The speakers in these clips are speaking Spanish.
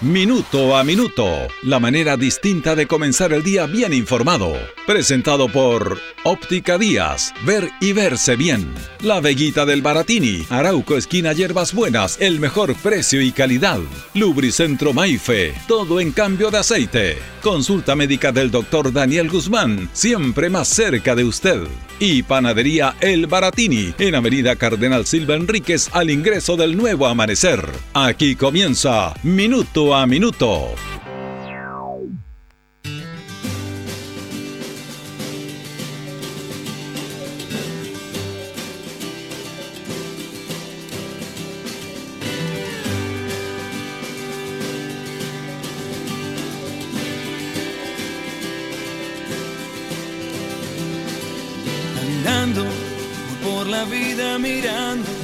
Minuto a Minuto, la manera distinta de comenzar el día bien informado. Presentado por Óptica Díaz, ver y verse bien. La Veguita del Baratini, Arauco Esquina Hierbas Buenas, el mejor precio y calidad. Lubricentro Maife, todo en cambio de aceite. Consulta médica del doctor Daniel Guzmán, siempre más cerca de usted. Y Panadería El Baratini, en Avenida Cardenal Silva Enríquez, al ingreso del nuevo amanecer. Aquí comienza Minuto a minuto.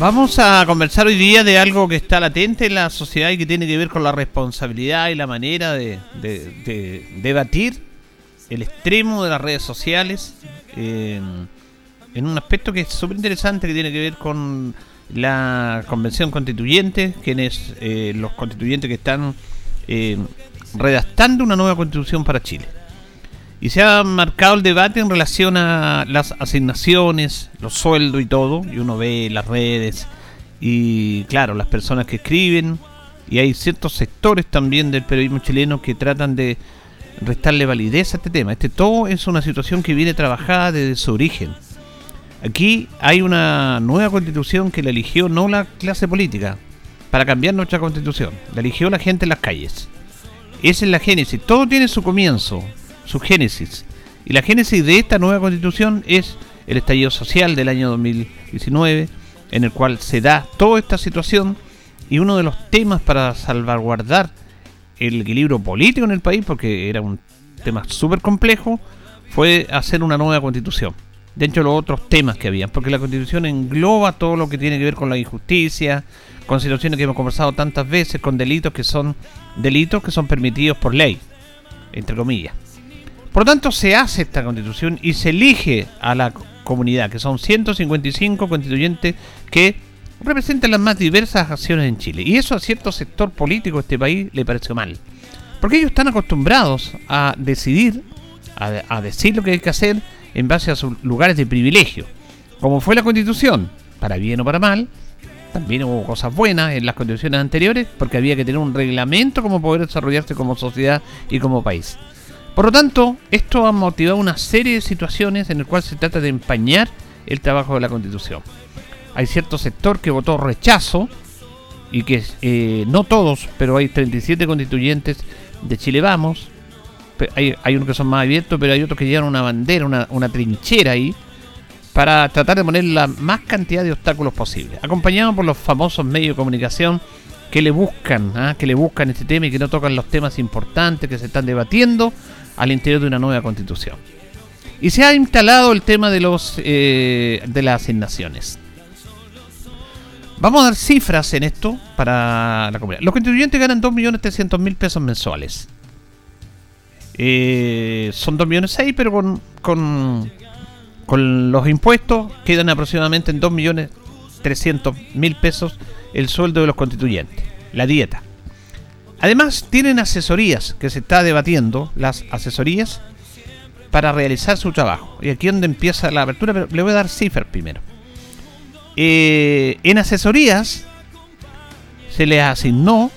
Vamos a conversar hoy día de algo que está latente en la sociedad y que tiene que ver con la responsabilidad y la manera de, debatir el extremo de las redes sociales en un aspecto que es súper interesante que tiene que ver con la convención constituyente, quienes eh, los constituyentes que están eh, redactando una nueva constitución para Chile. Y se ha marcado el debate en relación a las asignaciones, los sueldos y todo. Y uno ve las redes y, claro, las personas que escriben. Y hay ciertos sectores también del periodismo chileno que tratan de restarle validez a este tema. Este todo es una situación que viene trabajada desde su origen. Aquí hay una nueva constitución que la eligió no la clase política para cambiar nuestra constitución. La eligió la gente en las calles. Esa es la génesis. Todo tiene su comienzo su génesis. Y la génesis de esta nueva constitución es el estallido social del año 2019, en el cual se da toda esta situación y uno de los temas para salvaguardar el equilibrio político en el país, porque era un tema súper complejo, fue hacer una nueva constitución. Dentro de los otros temas que había, porque la constitución engloba todo lo que tiene que ver con la injusticia, con situaciones que hemos conversado tantas veces, con delitos que son delitos que son permitidos por ley, entre comillas. Por lo tanto, se hace esta constitución y se elige a la comunidad, que son 155 constituyentes que representan las más diversas acciones en Chile. Y eso a cierto sector político de este país le pareció mal. Porque ellos están acostumbrados a decidir, a, decir lo que hay que hacer en base a sus lugares de privilegio. Como fue la constitución, para bien o para mal, también hubo cosas buenas en las constituciones anteriores, porque había que tener un reglamento como poder desarrollarse como sociedad y como país. Por lo tanto, esto ha motivado una serie de situaciones en el cual se trata de empañar el trabajo de la Constitución. Hay cierto sector que votó rechazo y que eh, no todos, pero hay 37 constituyentes de Chile Vamos. Hay, hay unos que son más abiertos, pero hay otros que llevan una bandera, una, trinchera ahí, para tratar de poner la más cantidad de obstáculos posible. Acompañados por los famosos medios de comunicación que le buscan, ¿ah? que le buscan este tema y que no tocan los temas importantes que se están debatiendo al interior de una nueva constitución. Y se ha instalado el tema de, los, eh, de las asignaciones. Vamos a dar cifras en esto para la comunidad. Los constituyentes ganan 2.300.000 pesos mensuales. Eh, son 2.600.000, pero con, con, con los impuestos quedan aproximadamente en 2.300.000 pesos el sueldo de los constituyentes, la dieta. Además, tienen asesorías que se está debatiendo, las asesorías para realizar su trabajo. Y aquí es donde empieza la apertura, pero le voy a dar cifras primero. Eh, en asesorías se les asignó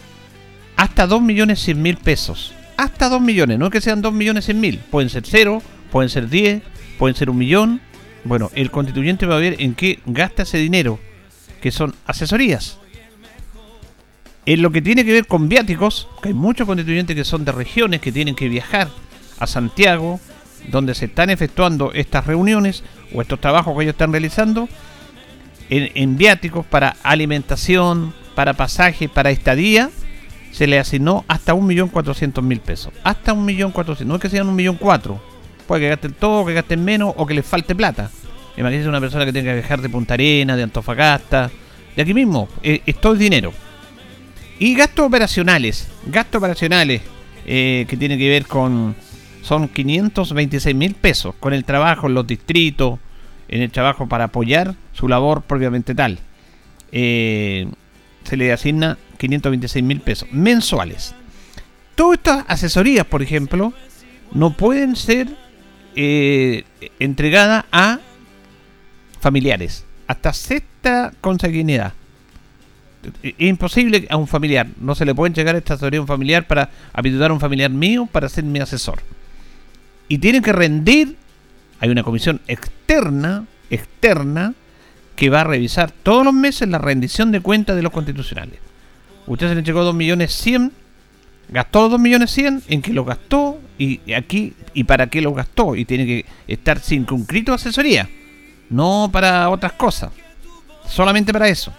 hasta 2.100.000 pesos. Hasta 2 millones, no que sean 2.100.000. Pueden ser 0, pueden ser 10, pueden ser un millón. Bueno, el constituyente va a ver en qué gasta ese dinero, que son asesorías. En lo que tiene que ver con viáticos, que hay muchos constituyentes que son de regiones que tienen que viajar a Santiago, donde se están efectuando estas reuniones o estos trabajos que ellos están realizando, en, viáticos para alimentación, para pasaje, para estadía, se le asignó hasta 1.400.000 pesos. Hasta 1.400.000, no es que sean 1.400.000. Puede que gasten todo, que gasten menos o que les falte plata. Imagínense una persona que tenga que viajar de Punta Arena, de Antofagasta, de aquí mismo. Eh, esto es dinero. Y gastos operacionales, gastos operacionales eh, que tienen que ver con, son 526 mil pesos, con el trabajo en los distritos, en el trabajo para apoyar su labor propiamente tal. eh, se le asigna 526 mil pesos mensuales. Todas estas asesorías, por ejemplo, no pueden ser eh, entregadas a familiares. Hasta sexta consanguinidad. Es imposible a un familiar. No se le puede entregar esta asesoría a un familiar para habilitar a un familiar mío para ser mi asesor. Y tienen que rendir. Hay una comisión externa, externa, que va a revisar todos los meses la rendición de cuentas de los constitucionales. Usted se le entregó 2 millones 100, gastó 2 millones 100, en que lo gastó y aquí y para qué lo gastó y tiene que estar circunscrito a asesoría, no para otras cosas, solamente para eso.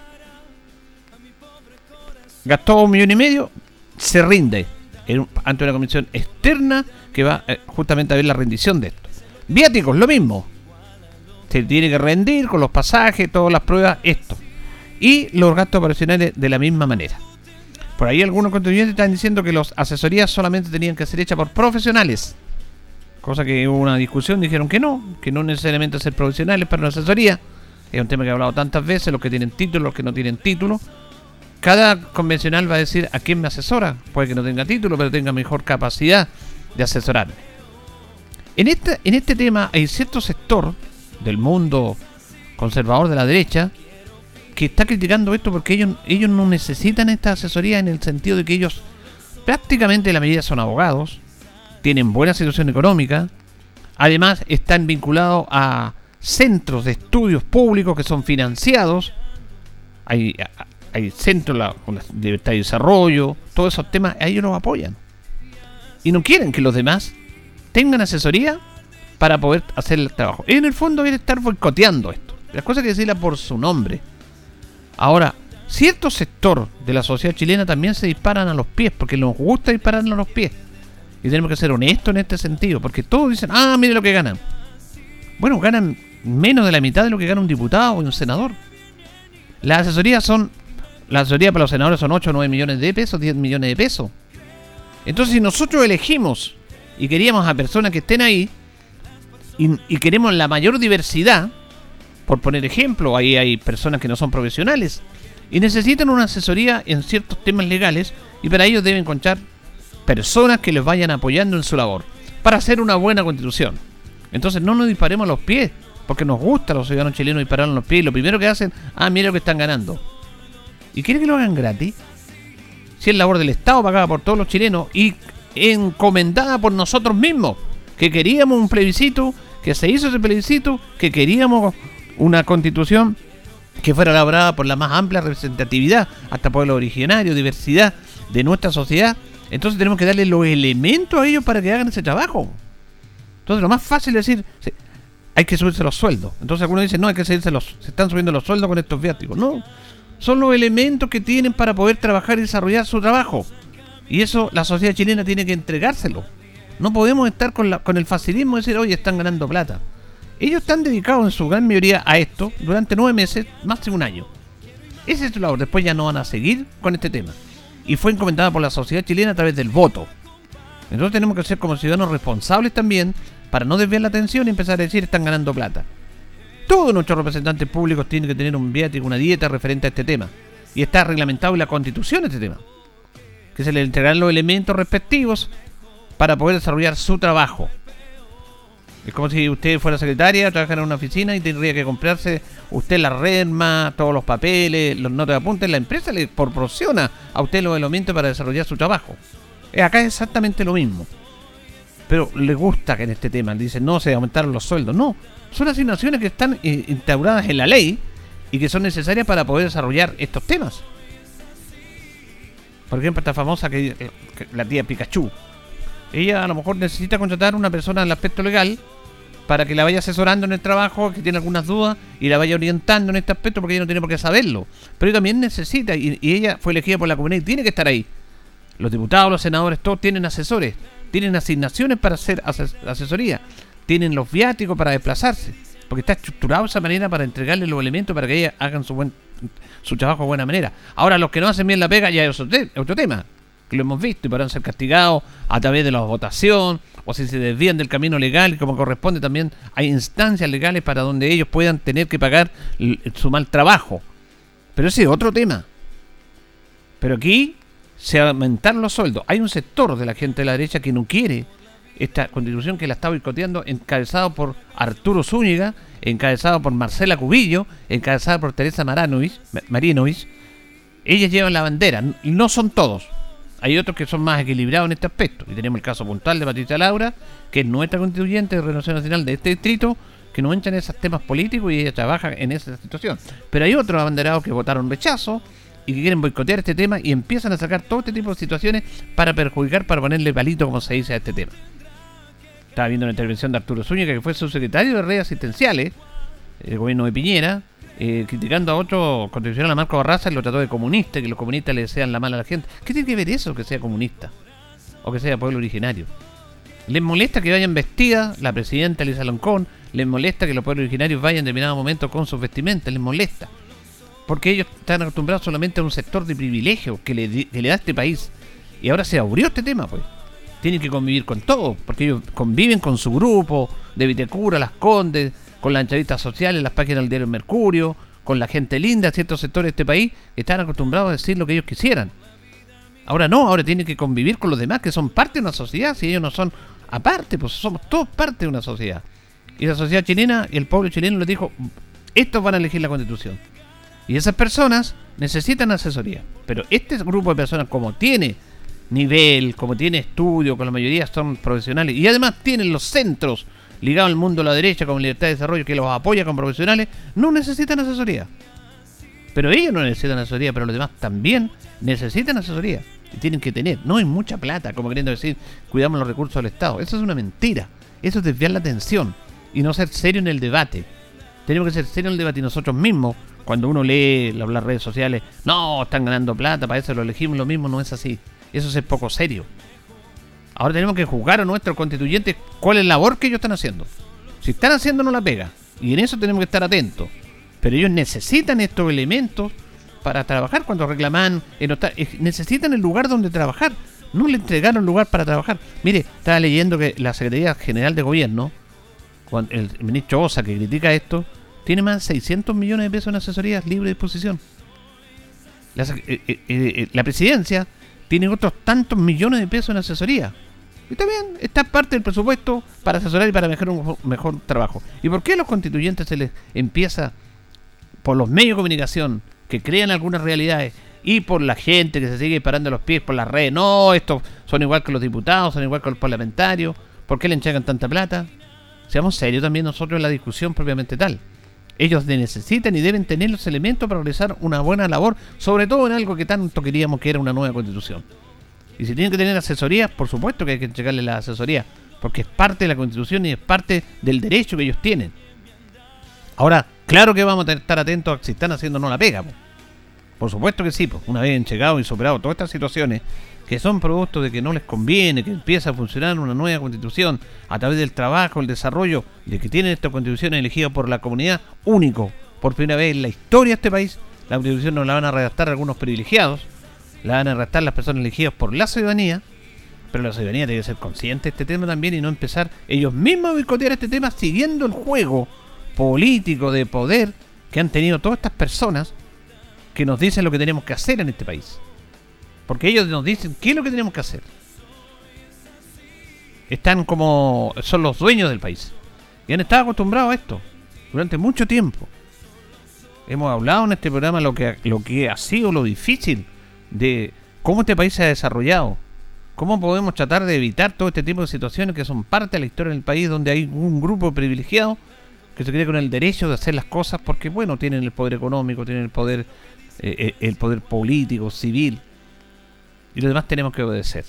Gastó un millón y medio, se rinde ante una comisión externa que va eh, justamente a ver la rendición de esto. Viáticos, lo mismo se tiene que rendir con los pasajes, todas las pruebas, esto. Y los gastos operacionales de la misma manera. Por ahí algunos contribuyentes están diciendo que las asesorías solamente tenían que ser hechas por profesionales. Cosa que hubo una discusión, dijeron que no, que no necesariamente ser profesionales para una asesoría. Es un tema que he hablado tantas veces, los que tienen título, los que no tienen título. Cada convencional va a decir a quién me asesora. Puede que no tenga título, pero tenga mejor capacidad de asesorarme. En este, en este tema hay cierto sector del mundo conservador de la derecha que está criticando esto porque ellos, ellos no necesitan esta asesoría en el sentido de que ellos prácticamente la medida son abogados, tienen buena situación económica, además están vinculados a centros de estudios públicos que son financiados, hay, hay centros de desarrollo, todos esos temas, a ellos los apoyan. Y no quieren que los demás tengan asesoría para poder hacer el trabajo. En el fondo viene estar boicoteando esto. Las cosas hay que decirlas por su nombre. Ahora, cierto sector de la sociedad chilena también se disparan a los pies, porque nos gusta disparar a los pies. Y tenemos que ser honestos en este sentido, porque todos dicen, ah, mire lo que ganan. Bueno, ganan menos de la mitad de lo que gana un diputado o un senador. Las asesorías son, la asesoría para los senadores son 8 o 9 millones de pesos, 10 millones de pesos. Entonces, si nosotros elegimos y queríamos a personas que estén ahí, y, queremos la mayor diversidad, por poner ejemplo, ahí hay personas que no son profesionales y necesitan una asesoría en ciertos temas legales y para ello deben encontrar personas que les vayan apoyando en su labor para hacer una buena constitución. Entonces no nos disparemos los pies, porque nos gusta a los ciudadanos chilenos disparar a los pies y lo primero que hacen, ah, mira lo que están ganando. ¿Y quieren que lo hagan gratis? Si es labor del Estado pagada por todos los chilenos y encomendada por nosotros mismos, que queríamos un plebiscito que se hizo ese plebiscito, que queríamos una constitución que fuera elaborada por la más amplia representatividad, hasta pueblo originario, diversidad de nuestra sociedad. Entonces tenemos que darle los elementos a ellos para que hagan ese trabajo. Entonces lo más fácil es decir, hay que subirse los sueldos. Entonces algunos dicen, no, hay que subirse los, se están subiendo los sueldos con estos viáticos. No, son los elementos que tienen para poder trabajar y desarrollar su trabajo. Y eso la sociedad chilena tiene que entregárselo. No podemos estar con, la, con el facilismo de decir, oye, están ganando plata. Ellos están dedicados en su gran mayoría a esto durante nueve meses, más de un año. Ese es su labor. Después ya no van a seguir con este tema. Y fue encomendada por la sociedad chilena a través del voto. Entonces tenemos que ser como ciudadanos responsables también para no desviar la atención y empezar a decir están ganando plata. Todos nuestros representantes públicos tienen que tener un viático, una dieta referente a este tema. Y está reglamentado en la constitución este tema. Que se le entregarán los elementos respectivos para poder desarrollar su trabajo. Es como si usted fuera secretaria, trabajara en una oficina y tendría que comprarse usted la redma, todos los papeles, los notas de apuntes. La empresa le proporciona a usted los elementos para desarrollar su trabajo. Eh, acá es exactamente lo mismo. Pero le gusta que en este tema dice no se aumentaron los sueldos. No, son asignaciones que están eh, instauradas en la ley y que son necesarias para poder desarrollar estos temas. Por ejemplo, esta famosa que, eh, que la tía Pikachu ella a lo mejor necesita contratar una persona el aspecto legal para que la vaya asesorando en el trabajo, que tiene algunas dudas y la vaya orientando en este aspecto porque ella no tiene por qué saberlo. Pero ella también necesita, y, ella fue elegida por la comunidad y tiene que estar ahí. Los diputados, los senadores, todos tienen asesores, tienen asignaciones para hacer asesoría, tienen los viáticos para desplazarse, porque está estructurado de esa manera para entregarle los elementos para que ellas hagan su buen su trabajo de buena manera. Ahora, los que no hacen bien la pega ya es otro tema que lo hemos visto y podrán ser castigados a través de la votación o si se desvían del camino legal, como corresponde también hay instancias legales para donde ellos puedan tener que pagar su mal trabajo. Pero ese es otro tema. Pero aquí se aumentaron los sueldos. Hay un sector de la gente de la derecha que no quiere esta constitución que la está boicoteando, encabezado por Arturo Zúñiga, encabezado por Marcela Cubillo, encabezado por Teresa Marinovich. Ellas llevan la bandera, no son todos. Hay otros que son más equilibrados en este aspecto. Y tenemos el caso puntual de Patricia Laura, que es nuestra constituyente de Renovación Nacional de este distrito, que no entra en esos temas políticos y ella trabaja en esa situación. Pero hay otros abanderados que votaron rechazo y que quieren boicotear este tema y empiezan a sacar todo este tipo de situaciones para perjudicar, para ponerle palito, como se dice, a este tema. Estaba viendo una intervención de Arturo Zúñiga, que fue subsecretario de redes asistenciales, el gobierno de Piñera, eh, criticando a otro constitucional, a Marco Barraza, y lo trató de comunista, que los comunistas le desean la mala a la gente. ¿Qué tiene que ver eso, que sea comunista? O que sea pueblo originario. Les molesta que vayan vestidas la presidenta Elisa Loncón, les molesta que los pueblos originarios vayan en determinado momento con sus vestimentas, les molesta. Porque ellos están acostumbrados solamente a un sector de privilegio que le, que le da este país. Y ahora se abrió este tema, pues tienen que convivir con todo, porque ellos conviven con su grupo de Vitecura, Las Condes, con las entrevistas sociales, las páginas del diario Mercurio, con la gente linda ciertos sectores de este país que están acostumbrados a decir lo que ellos quisieran. Ahora no, ahora tienen que convivir con los demás que son parte de una sociedad, si ellos no son aparte, pues somos todos parte de una sociedad. Y la sociedad chilena y el pueblo chileno les dijo, estos van a elegir la constitución. Y esas personas necesitan asesoría. Pero este grupo de personas, como tiene nivel, como tiene estudio, con la mayoría son profesionales y además tienen los centros ligados al mundo de la derecha como Libertad de Desarrollo que los apoya con profesionales, no necesitan asesoría. Pero ellos no necesitan asesoría, pero los demás también necesitan asesoría. Y tienen que tener. No hay mucha plata, como queriendo decir, cuidamos los recursos del Estado. Eso es una mentira. Eso es desviar la atención y no ser serio en el debate. Tenemos que ser serios en el debate y nosotros mismos, cuando uno lee las redes sociales, no, están ganando plata, para eso lo elegimos, lo mismo no es así. Eso es poco serio. Ahora tenemos que juzgar a nuestros constituyentes cuál es la labor que ellos están haciendo. Si están haciendo, no la pega. Y en eso tenemos que estar atentos. Pero ellos necesitan estos elementos para trabajar cuando reclaman. necesitan el lugar donde trabajar. No le entregaron lugar para trabajar. Mire, estaba leyendo que la Secretaría General de Gobierno, el ministro Osa que critica esto, tiene más de 600 millones de pesos en asesorías libre disposición. La, eh, eh, eh, la presidencia tienen otros tantos millones de pesos en asesoría. Y también está parte del presupuesto para asesorar y para mejorar un mejor trabajo. ¿Y por qué a los constituyentes se les empieza, por los medios de comunicación, que crean algunas realidades, y por la gente que se sigue parando los pies por las redes, no, estos son igual que los diputados, son igual que los parlamentarios, ¿por qué le enchegan tanta plata? Seamos serios también nosotros en la discusión propiamente tal. Ellos necesitan y deben tener los elementos para realizar una buena labor, sobre todo en algo que tanto queríamos que era una nueva constitución. Y si tienen que tener asesoría, por supuesto que hay que entregarle la asesoría, porque es parte de la constitución y es parte del derecho que ellos tienen. Ahora, claro que vamos a estar atentos a si están no la pega. Por supuesto que sí, una vez llegado y superado todas estas situaciones, que son producto de que no les conviene, que empieza a funcionar una nueva constitución a través del trabajo, el desarrollo de que tienen esta constitución elegida por la comunidad único, por primera vez en la historia de este país, la constitución no la van a redactar algunos privilegiados, la van a redactar las personas elegidas por la ciudadanía, pero la ciudadanía tiene que ser consciente de este tema también y no empezar ellos mismos a boicotear este tema siguiendo el juego político de poder que han tenido todas estas personas que nos dicen lo que tenemos que hacer en este país. Porque ellos nos dicen qué es lo que tenemos que hacer. Están como. son los dueños del país. Y han estado acostumbrados a esto durante mucho tiempo. Hemos hablado en este programa lo que, lo que ha sido lo difícil de cómo este país se ha desarrollado. ¿Cómo podemos tratar de evitar todo este tipo de situaciones que son parte de la historia del país donde hay un grupo privilegiado que se cree con el derecho de hacer las cosas porque, bueno, tienen el poder económico, tienen el poder, eh, eh, el poder político, civil, y los demás tenemos que obedecer.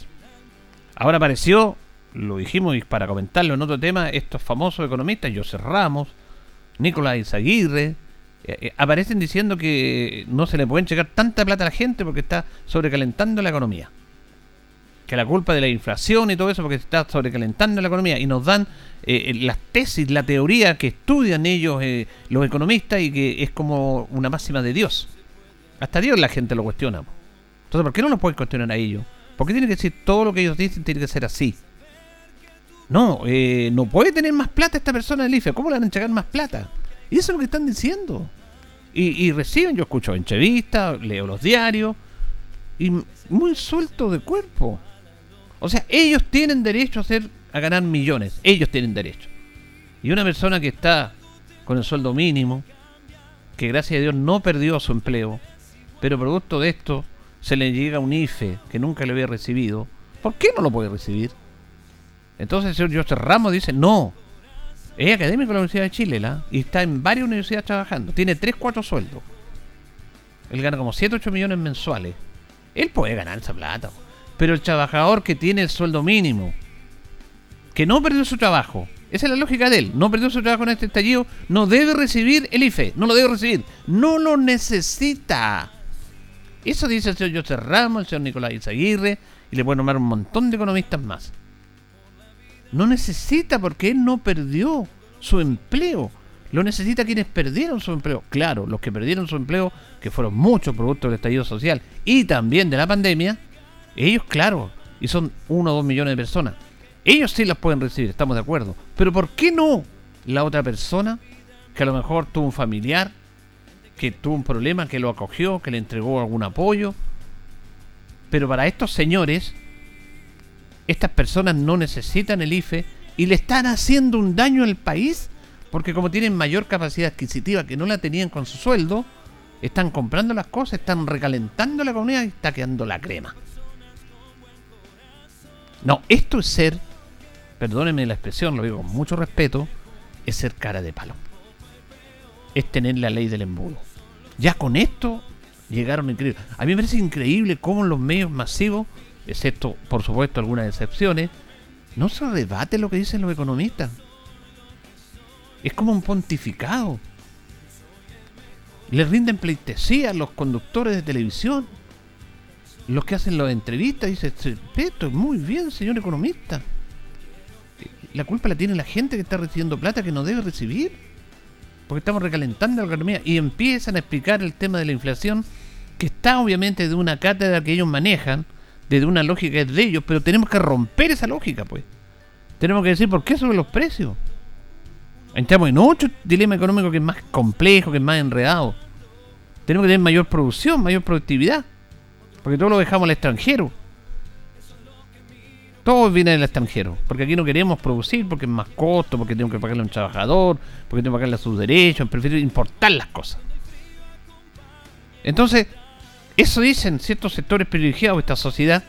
Ahora apareció, lo dijimos y para comentarlo en otro tema, estos famosos economistas, José Ramos, Nicolás Izaguirre, eh, eh, aparecen diciendo que no se le pueden llegar tanta plata a la gente porque está sobrecalentando la economía. Que la culpa de la inflación y todo eso porque está sobrecalentando la economía. Y nos dan eh, las tesis, la teoría que estudian ellos, los economistas, y que es como una máxima de Dios. Hasta Dios la gente lo cuestiona. Entonces, ¿por qué no lo pueden cuestionar a ellos? ¿Por qué tiene que decir todo lo que ellos dicen tiene que ser así? No, eh, no puede tener más plata esta persona del IFE. ¿Cómo le van a entregar más plata? Y eso es lo que están diciendo. Y, reciben, yo escucho entrevistas, leo los diarios, y muy suelto de cuerpo. O sea, ellos tienen derecho a, hacer, a ganar millones, ellos tienen derecho. Y una persona que está con el sueldo mínimo, que gracias a Dios no perdió su empleo, pero producto de esto se le llega un IFE que nunca le había recibido, ¿por qué no lo puede recibir? Entonces el señor José Ramos dice, no, es académico de la Universidad de Chile, ¿la? Y está en varias universidades trabajando. Tiene 3, 4 sueldos. Él gana como 7, 8 millones mensuales. Él puede ganar esa plata. Pero el trabajador que tiene el sueldo mínimo, que no perdió su trabajo, esa es la lógica de él, no perdió su trabajo en este estallido, no debe recibir el IFE, no lo debe recibir, no lo necesita. Eso dice el señor José Ramos, el señor Nicolás Izaguirre, y le puede nombrar un montón de economistas más. No necesita porque él no perdió su empleo. Lo necesita quienes perdieron su empleo. Claro, los que perdieron su empleo, que fueron muchos productos del estallido social y también de la pandemia, ellos, claro, y son uno o dos millones de personas. Ellos sí las pueden recibir, estamos de acuerdo. Pero ¿por qué no la otra persona que a lo mejor tuvo un familiar, que tuvo un problema, que lo acogió, que le entregó algún apoyo? Pero para estos señores, estas personas no necesitan el IFE y le están haciendo un daño al país porque como tienen mayor capacidad adquisitiva que no la tenían con su sueldo, están comprando las cosas, están recalentando la comunidad y está quedando la crema. No, esto es ser, perdónenme la expresión, lo digo con mucho respeto, es ser cara de palo. Es tener la ley del embudo. Ya con esto llegaron increíbles. A mí me parece increíble cómo los medios masivos excepto por supuesto algunas excepciones, no se rebate lo que dicen los economistas. Es como un pontificado. Le rinden pleitesía a los conductores de televisión, los que hacen las entrevistas, dicen, esto muy bien, señor economista. La culpa la tiene la gente que está recibiendo plata que no debe recibir. Porque estamos recalentando la economía y empiezan a explicar el tema de la inflación, que está obviamente de una cátedra que ellos manejan, desde una lógica de ellos, pero tenemos que romper esa lógica, pues. Tenemos que decir por qué suben los precios. Entramos en otro dilema económico que es más complejo, que es más enredado. Tenemos que tener mayor producción, mayor productividad. Porque todo lo dejamos al extranjero. Todo viene del extranjero. Porque aquí no queremos producir, porque es más costo, porque tenemos que pagarle a un trabajador, porque tenemos que pagarle a sus derechos, prefiero importar las cosas. Entonces, eso dicen ciertos sectores privilegiados de esta sociedad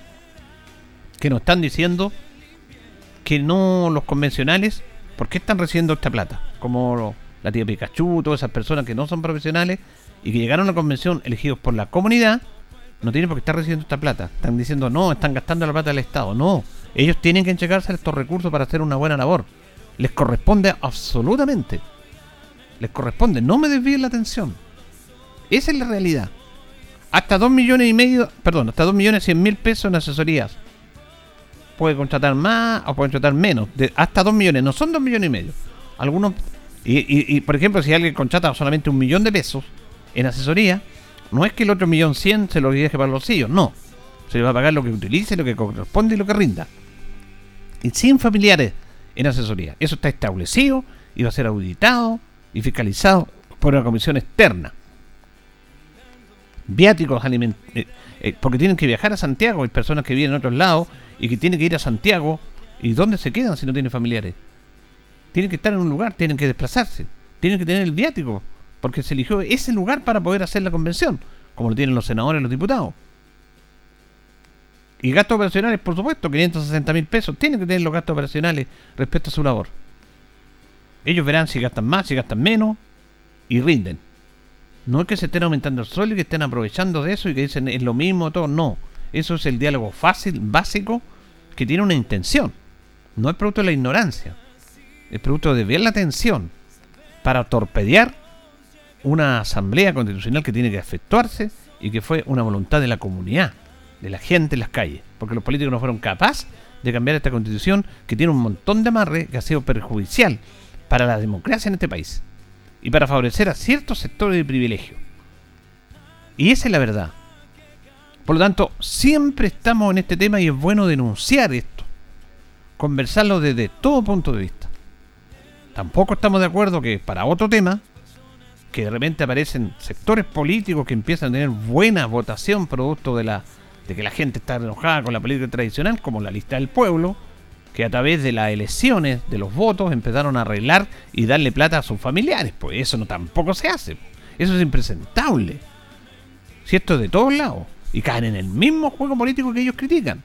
que nos están diciendo que no los convencionales, ¿por qué están recibiendo esta plata? Como la tía Pikachu, todas esas personas que no son profesionales y que llegaron a la convención elegidos por la comunidad, no tienen por qué estar recibiendo esta plata. Están diciendo, no, están gastando la plata del Estado. No, ellos tienen que enchegarse estos recursos para hacer una buena labor. Les corresponde absolutamente. Les corresponde, no me desvíen la atención. Esa es la realidad hasta 2 millones y medio, perdón, hasta 2 millones 100 mil pesos en asesorías. Puede contratar más o puede contratar menos. Hasta 2 millones, no son 2 millones y medio. Algunos, y, por ejemplo, si alguien contrata solamente un millón de pesos en asesoría, no es que el otro millón 100 se lo deje para los bolsillos, no. Se le va a pagar lo que utilice, lo que corresponde y lo que rinda. Y sin familiares en asesoría. Eso está establecido y va a ser auditado y fiscalizado por una comisión externa viáticos, eh, eh, porque tienen que viajar a Santiago, hay personas que viven en otros lados y que tienen que ir a Santiago, ¿y dónde se quedan si no tienen familiares? Tienen que estar en un lugar, tienen que desplazarse, tienen que tener el viático, porque se eligió ese lugar para poder hacer la convención, como lo tienen los senadores y los diputados. Y gastos operacionales, por supuesto, 560 mil pesos, tienen que tener los gastos operacionales respecto a su labor. Ellos verán si gastan más, si gastan menos, y rinden. No es que se estén aumentando el sueldo y que estén aprovechando de eso y que dicen es lo mismo todo. No. Eso es el diálogo fácil, básico, que tiene una intención. No es producto de la ignorancia. Es producto de ver la atención para torpedear una asamblea constitucional que tiene que efectuarse y que fue una voluntad de la comunidad, de la gente en las calles. Porque los políticos no fueron capaces de cambiar esta constitución que tiene un montón de amarre que ha sido perjudicial para la democracia en este país y para favorecer a ciertos sectores de privilegio. Y esa es la verdad. Por lo tanto, siempre estamos en este tema y es bueno denunciar esto, conversarlo desde todo punto de vista. Tampoco estamos de acuerdo que para otro tema que de repente aparecen sectores políticos que empiezan a tener buena votación producto de la de que la gente está enojada con la política tradicional, como la lista del pueblo, que a través de las elecciones, de los votos, empezaron a arreglar y darle plata a sus familiares. Pues eso no tampoco se hace. Eso es impresentable. Si esto es de todos lados. Y caen en el mismo juego político que ellos critican.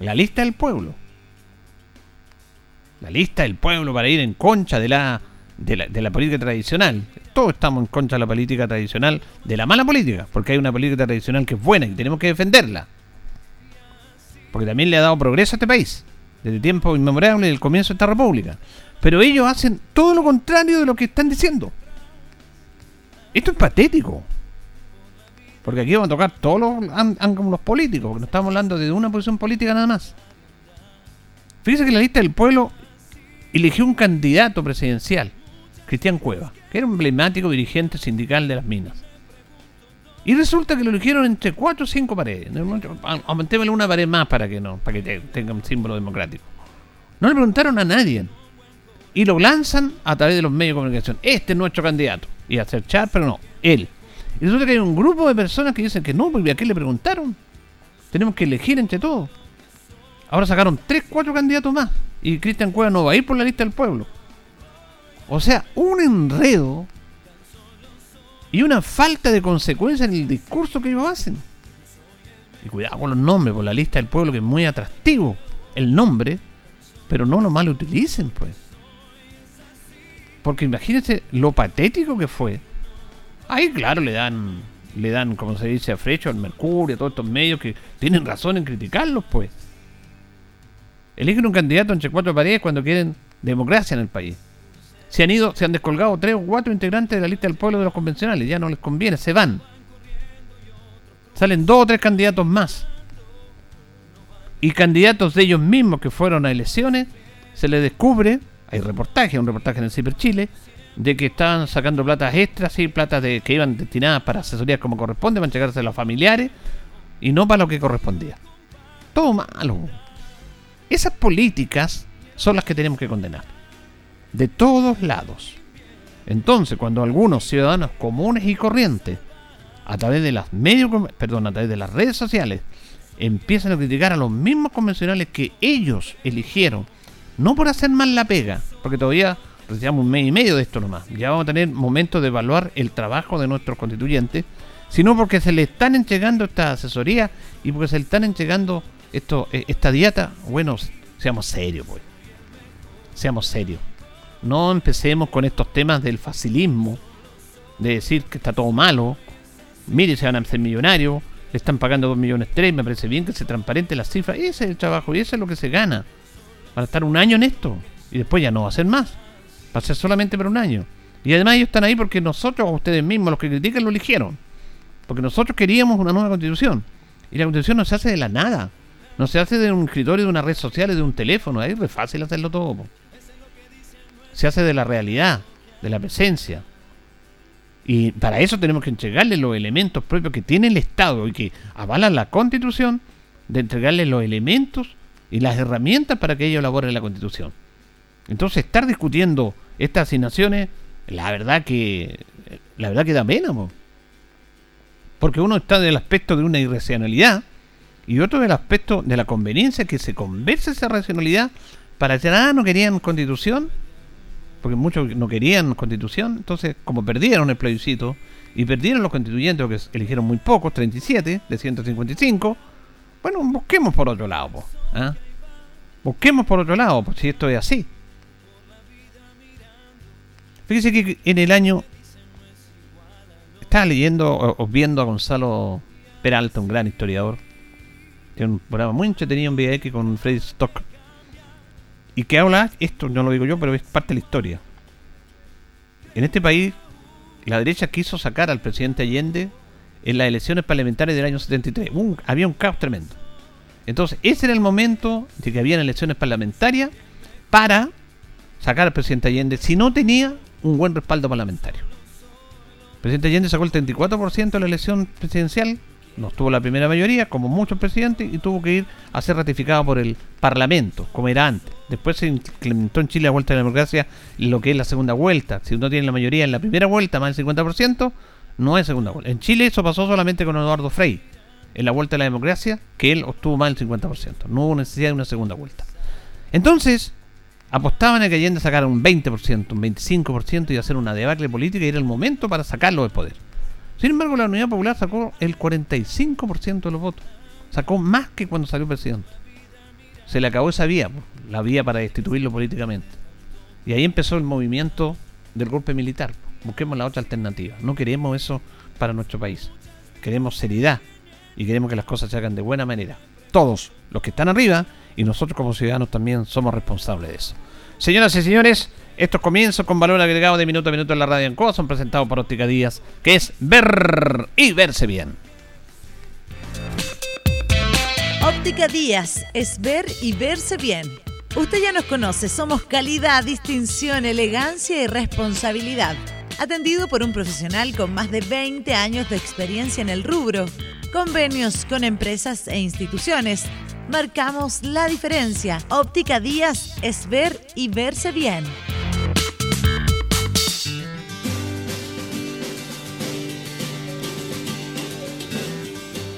La lista del pueblo. La lista del pueblo para ir en concha de la, de la, de la política tradicional. Todos estamos en contra de la política tradicional, de la mala política, porque hay una política tradicional que es buena y tenemos que defenderla. Porque también le ha dado progreso a este país desde tiempo inmemorable del comienzo de esta república. Pero ellos hacen todo lo contrario de lo que están diciendo. Esto es patético. Porque aquí vamos a tocar todos los ángulos políticos, porque no estamos hablando de una posición política nada más. Fíjese que la lista del pueblo eligió un candidato presidencial, Cristian Cueva, que era un emblemático dirigente sindical de las minas. Y resulta que lo eligieron entre cuatro o cinco paredes. Aumentémosle una pared más para que no, para que tenga un símbolo democrático. No le preguntaron a nadie. Y lo lanzan a través de los medios de comunicación. Este es nuestro candidato. Y a chat, pero no, él. Y resulta que hay un grupo de personas que dicen que no, porque a qué le preguntaron. Tenemos que elegir entre todos. Ahora sacaron tres, cuatro candidatos más. Y Cristian Cueva no va a ir por la lista del pueblo. O sea, un enredo y una falta de consecuencia en el discurso que ellos hacen. Y cuidado con los nombres, por la lista del pueblo que es muy atractivo el nombre, pero no lo mal utilicen, pues. Porque imagínense lo patético que fue. Ahí, claro, le dan, le dan, como se dice, a Frecho, al Mercurio, a todos estos medios que tienen razón en criticarlos, pues. Eligen un candidato entre cuatro paredes cuando quieren democracia en el país se han ido, se han descolgado tres o cuatro integrantes de la lista del pueblo de los convencionales, ya no les conviene, se van. Salen dos o tres candidatos más. Y candidatos de ellos mismos que fueron a elecciones, se les descubre, hay reportaje, un reportaje en el Ciber Chile, de que estaban sacando platas extras, y platas de, que iban destinadas para asesorías como corresponde, para entregarse a los familiares, y no para lo que correspondía. Todo malo. Esas políticas son las que tenemos que condenar de todos lados. Entonces, cuando algunos ciudadanos comunes y corrientes, a través de las medios, perdón, a través de las redes sociales, empiezan a criticar a los mismos convencionales que ellos eligieron, no por hacer mal la pega, porque todavía recibimos un mes y medio de esto nomás, ya vamos a tener momentos de evaluar el trabajo de nuestros constituyentes, sino porque se le están entregando esta asesoría y porque se le están entregando esto, eh, esta dieta, bueno, seamos serios, pues. Seamos serios. No empecemos con estos temas del facilismo, de decir que está todo malo. Mire, se van a hacer millonarios, le están pagando 2 millones 3, me parece bien que se transparente las cifras. Ese es el trabajo y eso es lo que se gana. Para estar un año en esto y después ya no va a ser más. Va a ser solamente por un año. Y además ellos están ahí porque nosotros, ustedes mismos, los que critican, lo eligieron. Porque nosotros queríamos una nueva constitución. Y la constitución no se hace de la nada. No se hace de un escritorio, de una red social, de un teléfono. Ahí es fácil hacerlo todo se hace de la realidad, de la presencia. Y para eso tenemos que entregarle los elementos propios que tiene el Estado y que avalan la Constitución, de entregarle los elementos y las herramientas para que ellos elaboren la Constitución. Entonces, estar discutiendo estas asignaciones, la verdad que la verdad que da pena, porque uno está del aspecto de una irracionalidad y otro del aspecto de la conveniencia que se converse esa racionalidad para decir, ah, no querían constitución, porque muchos no querían constitución, entonces como perdieron el plebiscito y perdieron los constituyentes, que eligieron muy pocos, 37 de 155, bueno, busquemos por otro lado, pues, busquemos por otro lado, pues si esto es así. Fíjese que en el año estaba leyendo o, viendo a Gonzalo Peralta, un gran historiador, tiene un programa muy entretenido en VX con Freddy Stock y que habla, esto no lo digo yo, pero es parte de la historia. En este país, la derecha quiso sacar al presidente Allende en las elecciones parlamentarias del año 73. había un caos tremendo. Entonces, ese era el momento de que había elecciones parlamentarias para sacar al presidente Allende si no tenía un buen respaldo parlamentario. El presidente Allende sacó el 34% de la elección presidencial no tuvo la primera mayoría, como muchos presidentes, y tuvo que ir a ser ratificado por el Parlamento, como era antes. Después se implementó en Chile la vuelta de la democracia, lo que es la segunda vuelta. Si uno tiene la mayoría en la primera vuelta, más del 50%, no es segunda vuelta. En Chile eso pasó solamente con Eduardo Frei, en la vuelta de la democracia, que él obtuvo más del 50%. No hubo necesidad de una segunda vuelta. Entonces, apostaban a que Allende sacara un 20%, un 25% y hacer una debacle política y era el momento para sacarlo del poder. Sin embargo, la Unidad Popular sacó el 45% de los votos. Sacó más que cuando salió presidente. Se le acabó esa vía, la vía para destituirlo políticamente. Y ahí empezó el movimiento del golpe militar. Busquemos la otra alternativa. No queremos eso para nuestro país. Queremos seriedad y queremos que las cosas se hagan de buena manera. Todos los que están arriba y nosotros como ciudadanos también somos responsables de eso. Señoras y señores, estos comienzos con valor agregado de minuto a minuto en la radio en COA son presentados por Óptica Díaz, que es ver y verse bien. Óptica Díaz es ver y verse bien. Usted ya nos conoce, somos calidad, distinción, elegancia y responsabilidad. Atendido por un profesional con más de 20 años de experiencia en el rubro. Convenios con empresas e instituciones marcamos la diferencia. Óptica Díaz es ver y verse bien.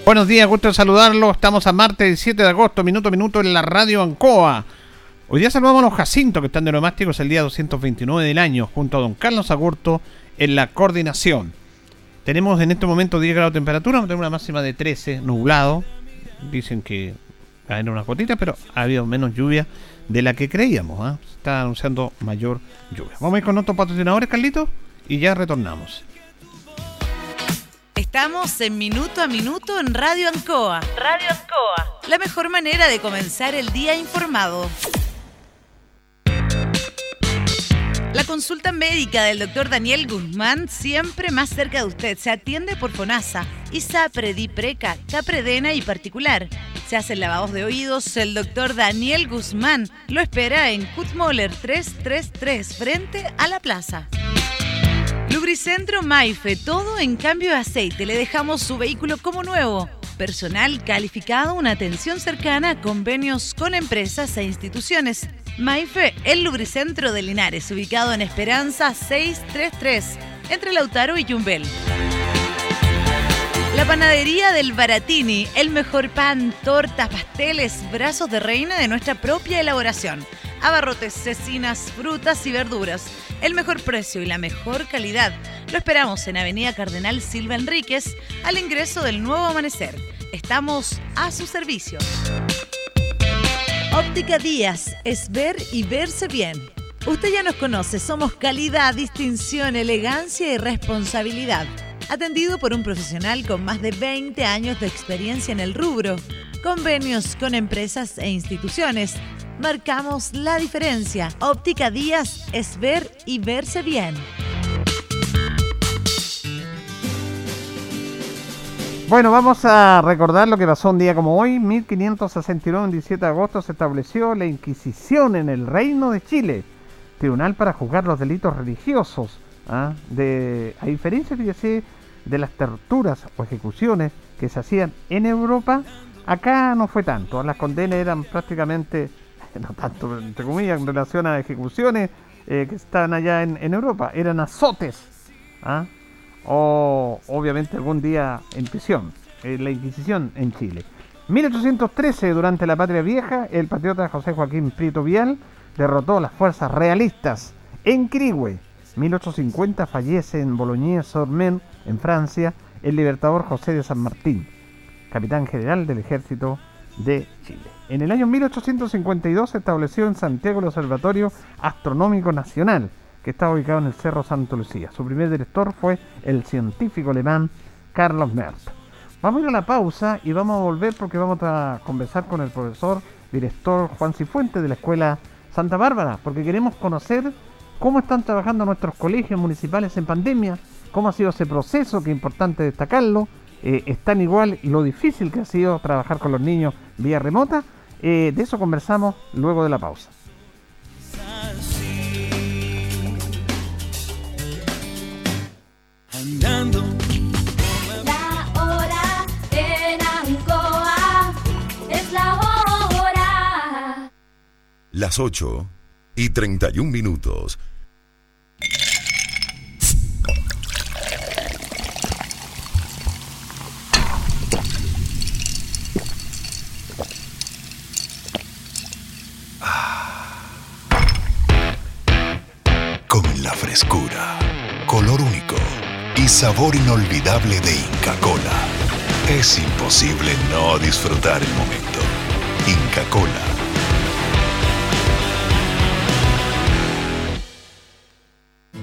Buenos días, gusto de saludarlo. Estamos a martes 7 de agosto, minuto a minuto en la radio Ancoa. Hoy día saludamos a los Jacinto que están de neumáticos el día 229 del año, junto a don Carlos Agurto en la coordinación. Tenemos en este momento 10 grados de temperatura, tener una máxima de 13, nublado. Dicen que caen unas gotitas, pero ha habido menos lluvia de la que creíamos. ¿ah? Está anunciando mayor lluvia. Vamos a ir con otros patrocinadores, Carlitos, y ya retornamos. Estamos en Minuto a Minuto en Radio Ancoa. Radio Ancoa. La mejor manera de comenzar el día informado. La consulta médica del doctor Daniel Guzmán siempre más cerca de usted. Se atiende por FONASA, ISAPRE, DIPRECA, CAPREDENA y particular. Se hacen lavados de oídos. El doctor Daniel Guzmán lo espera en Kutmoller 333 frente a la plaza. Lubricentro Maife, todo en cambio de aceite. Le dejamos su vehículo como nuevo. Personal calificado, una atención cercana, convenios con empresas e instituciones. Maife, el lubricentro de Linares, ubicado en Esperanza 633, entre Lautaro y Yumbel. La panadería del Baratini, el mejor pan, tortas, pasteles, brazos de reina de nuestra propia elaboración. Abarrotes, cecinas, frutas y verduras. El mejor precio y la mejor calidad. Lo esperamos en Avenida Cardenal Silva Enríquez, al ingreso del nuevo amanecer. Estamos a su servicio. Óptica Díaz es ver y verse bien. Usted ya nos conoce, somos calidad, distinción, elegancia y responsabilidad atendido por un profesional con más de 20 años de experiencia en el rubro. Convenios con empresas e instituciones. Marcamos la diferencia. Óptica Díaz es ver y verse bien. Bueno, vamos a recordar lo que pasó un día como hoy, 1569, el 17 de agosto, se estableció la Inquisición en el Reino de Chile, tribunal para juzgar los delitos religiosos. ¿ah? De, a diferencia, de las torturas o ejecuciones que se hacían en Europa, acá no fue tanto. Las condenas eran prácticamente, no tanto entre comillas, en relación a ejecuciones eh, que están allá en, Europa, eran azotes. ¿ah? O obviamente algún día en prisión. Eh, la Inquisición en Chile. 1813, durante la Patria Vieja, el patriota José Joaquín Prieto Vial derrotó a las fuerzas realistas en Quirigüe 1850 fallece en Bolognese-sur-Mer, en Francia, el libertador José de San Martín, capitán general del ejército de Chile. En el año 1852 se estableció en Santiago el Observatorio Astronómico Nacional, que está ubicado en el Cerro Santa Lucía. Su primer director fue el científico alemán Carlos Merck. Vamos a ir a la pausa y vamos a volver porque vamos a conversar con el profesor director Juan Cifuente de la Escuela Santa Bárbara, porque queremos conocer cómo están trabajando nuestros colegios municipales en pandemia, cómo ha sido ese proceso, que es importante destacarlo, eh, están igual y lo difícil que ha sido trabajar con los niños vía remota. Eh, de eso conversamos luego de la pausa. Las 8 y 31 minutos. Con la frescura, color único y sabor inolvidable de Inca Cola, es imposible no disfrutar el momento. Inca Cola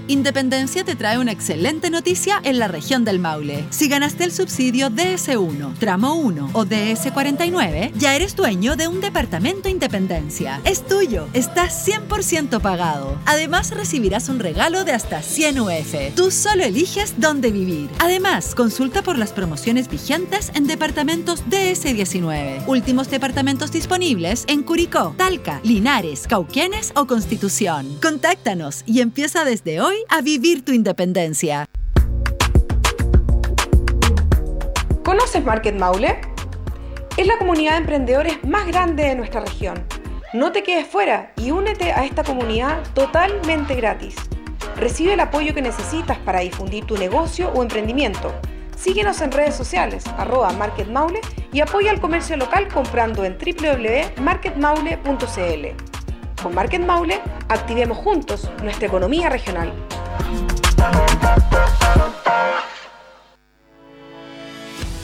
Independencia te trae una excelente noticia en la región del Maule. Si ganaste el subsidio DS1, tramo 1 o DS49, ya eres dueño de un departamento Independencia. Es tuyo, está 100% pagado. Además recibirás un regalo de hasta 100 UF. Tú solo eliges dónde vivir. Además, consulta por las promociones vigentes en departamentos DS19. Últimos departamentos disponibles en Curicó, Talca, Linares, Cauquenes o Constitución. Contáctanos y empieza desde hoy a vivir tu independencia. ¿Conoces Market Maule? Es la comunidad de emprendedores más grande de nuestra región. No te quedes fuera y únete a esta comunidad totalmente gratis. Recibe el apoyo que necesitas para difundir tu negocio o emprendimiento. Síguenos en redes sociales, arroba Market Maule y apoya al comercio local comprando en www.marketmaule.cl. Con Market Maule, activemos juntos nuestra economía regional.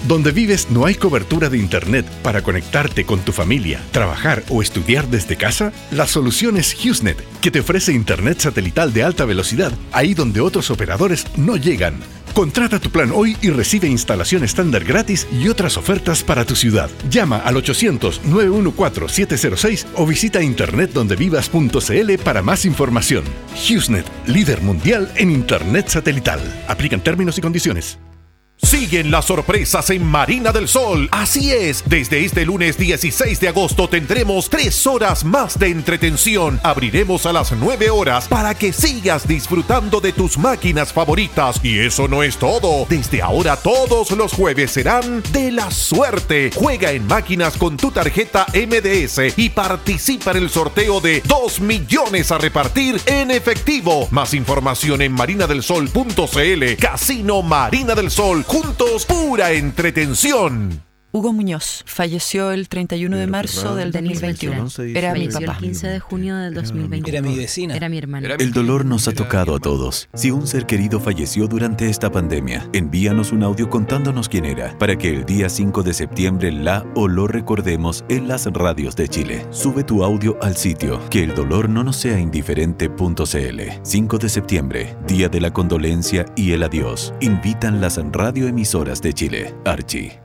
Donde vives no hay cobertura de Internet para conectarte con tu familia, trabajar o estudiar desde casa. La solución es HughesNet, que te ofrece Internet satelital de alta velocidad ahí donde otros operadores no llegan. Contrata tu plan hoy y recibe instalación estándar gratis y otras ofertas para tu ciudad. Llama al 800-914-706 o visita internetdondevivas.cl para más información. HughesNet, líder mundial en Internet satelital. Aplican términos y condiciones. Siguen las sorpresas en Marina del Sol. Así es, desde este lunes 16 de agosto tendremos tres horas más de entretención. Abriremos a las 9 horas para que sigas disfrutando de tus máquinas favoritas. Y eso no es todo. Desde ahora todos los jueves serán de la suerte. Juega en máquinas con tu tarjeta MDS y participa en el sorteo de 2 millones a repartir en efectivo. Más información en marinadelsol.cl. Casino Marina del Sol juntos pura entretención. Hugo Muñoz falleció el 31 de marzo del 2021. Era mi papá. El 15 de junio del 2021. Era mi vecina. Era mi hermano. El dolor nos ha tocado a todos. Si un ser querido falleció durante esta pandemia, envíanos un audio contándonos quién era, para que el día 5 de septiembre la o lo recordemos en las radios de Chile. Sube tu audio al sitio que el dolor no nos sea indiferente.cl. 5 de septiembre, Día de la Condolencia y el Adiós. Invitan las radioemisoras de Chile. Archie.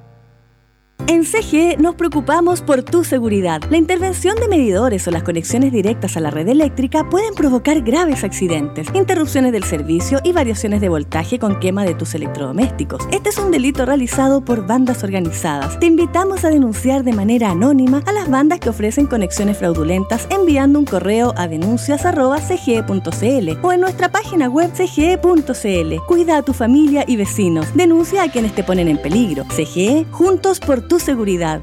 En CGE nos preocupamos por tu seguridad. La intervención de medidores o las conexiones directas a la red eléctrica pueden provocar graves accidentes, interrupciones del servicio y variaciones de voltaje con quema de tus electrodomésticos. Este es un delito realizado por bandas organizadas. Te invitamos a denunciar de manera anónima a las bandas que ofrecen conexiones fraudulentas enviando un correo a denuncias.cge.cl o en nuestra página web cge.cl. Cuida a tu familia y vecinos. Denuncia a quienes te ponen en peligro. CGE, juntos por tu seguridad.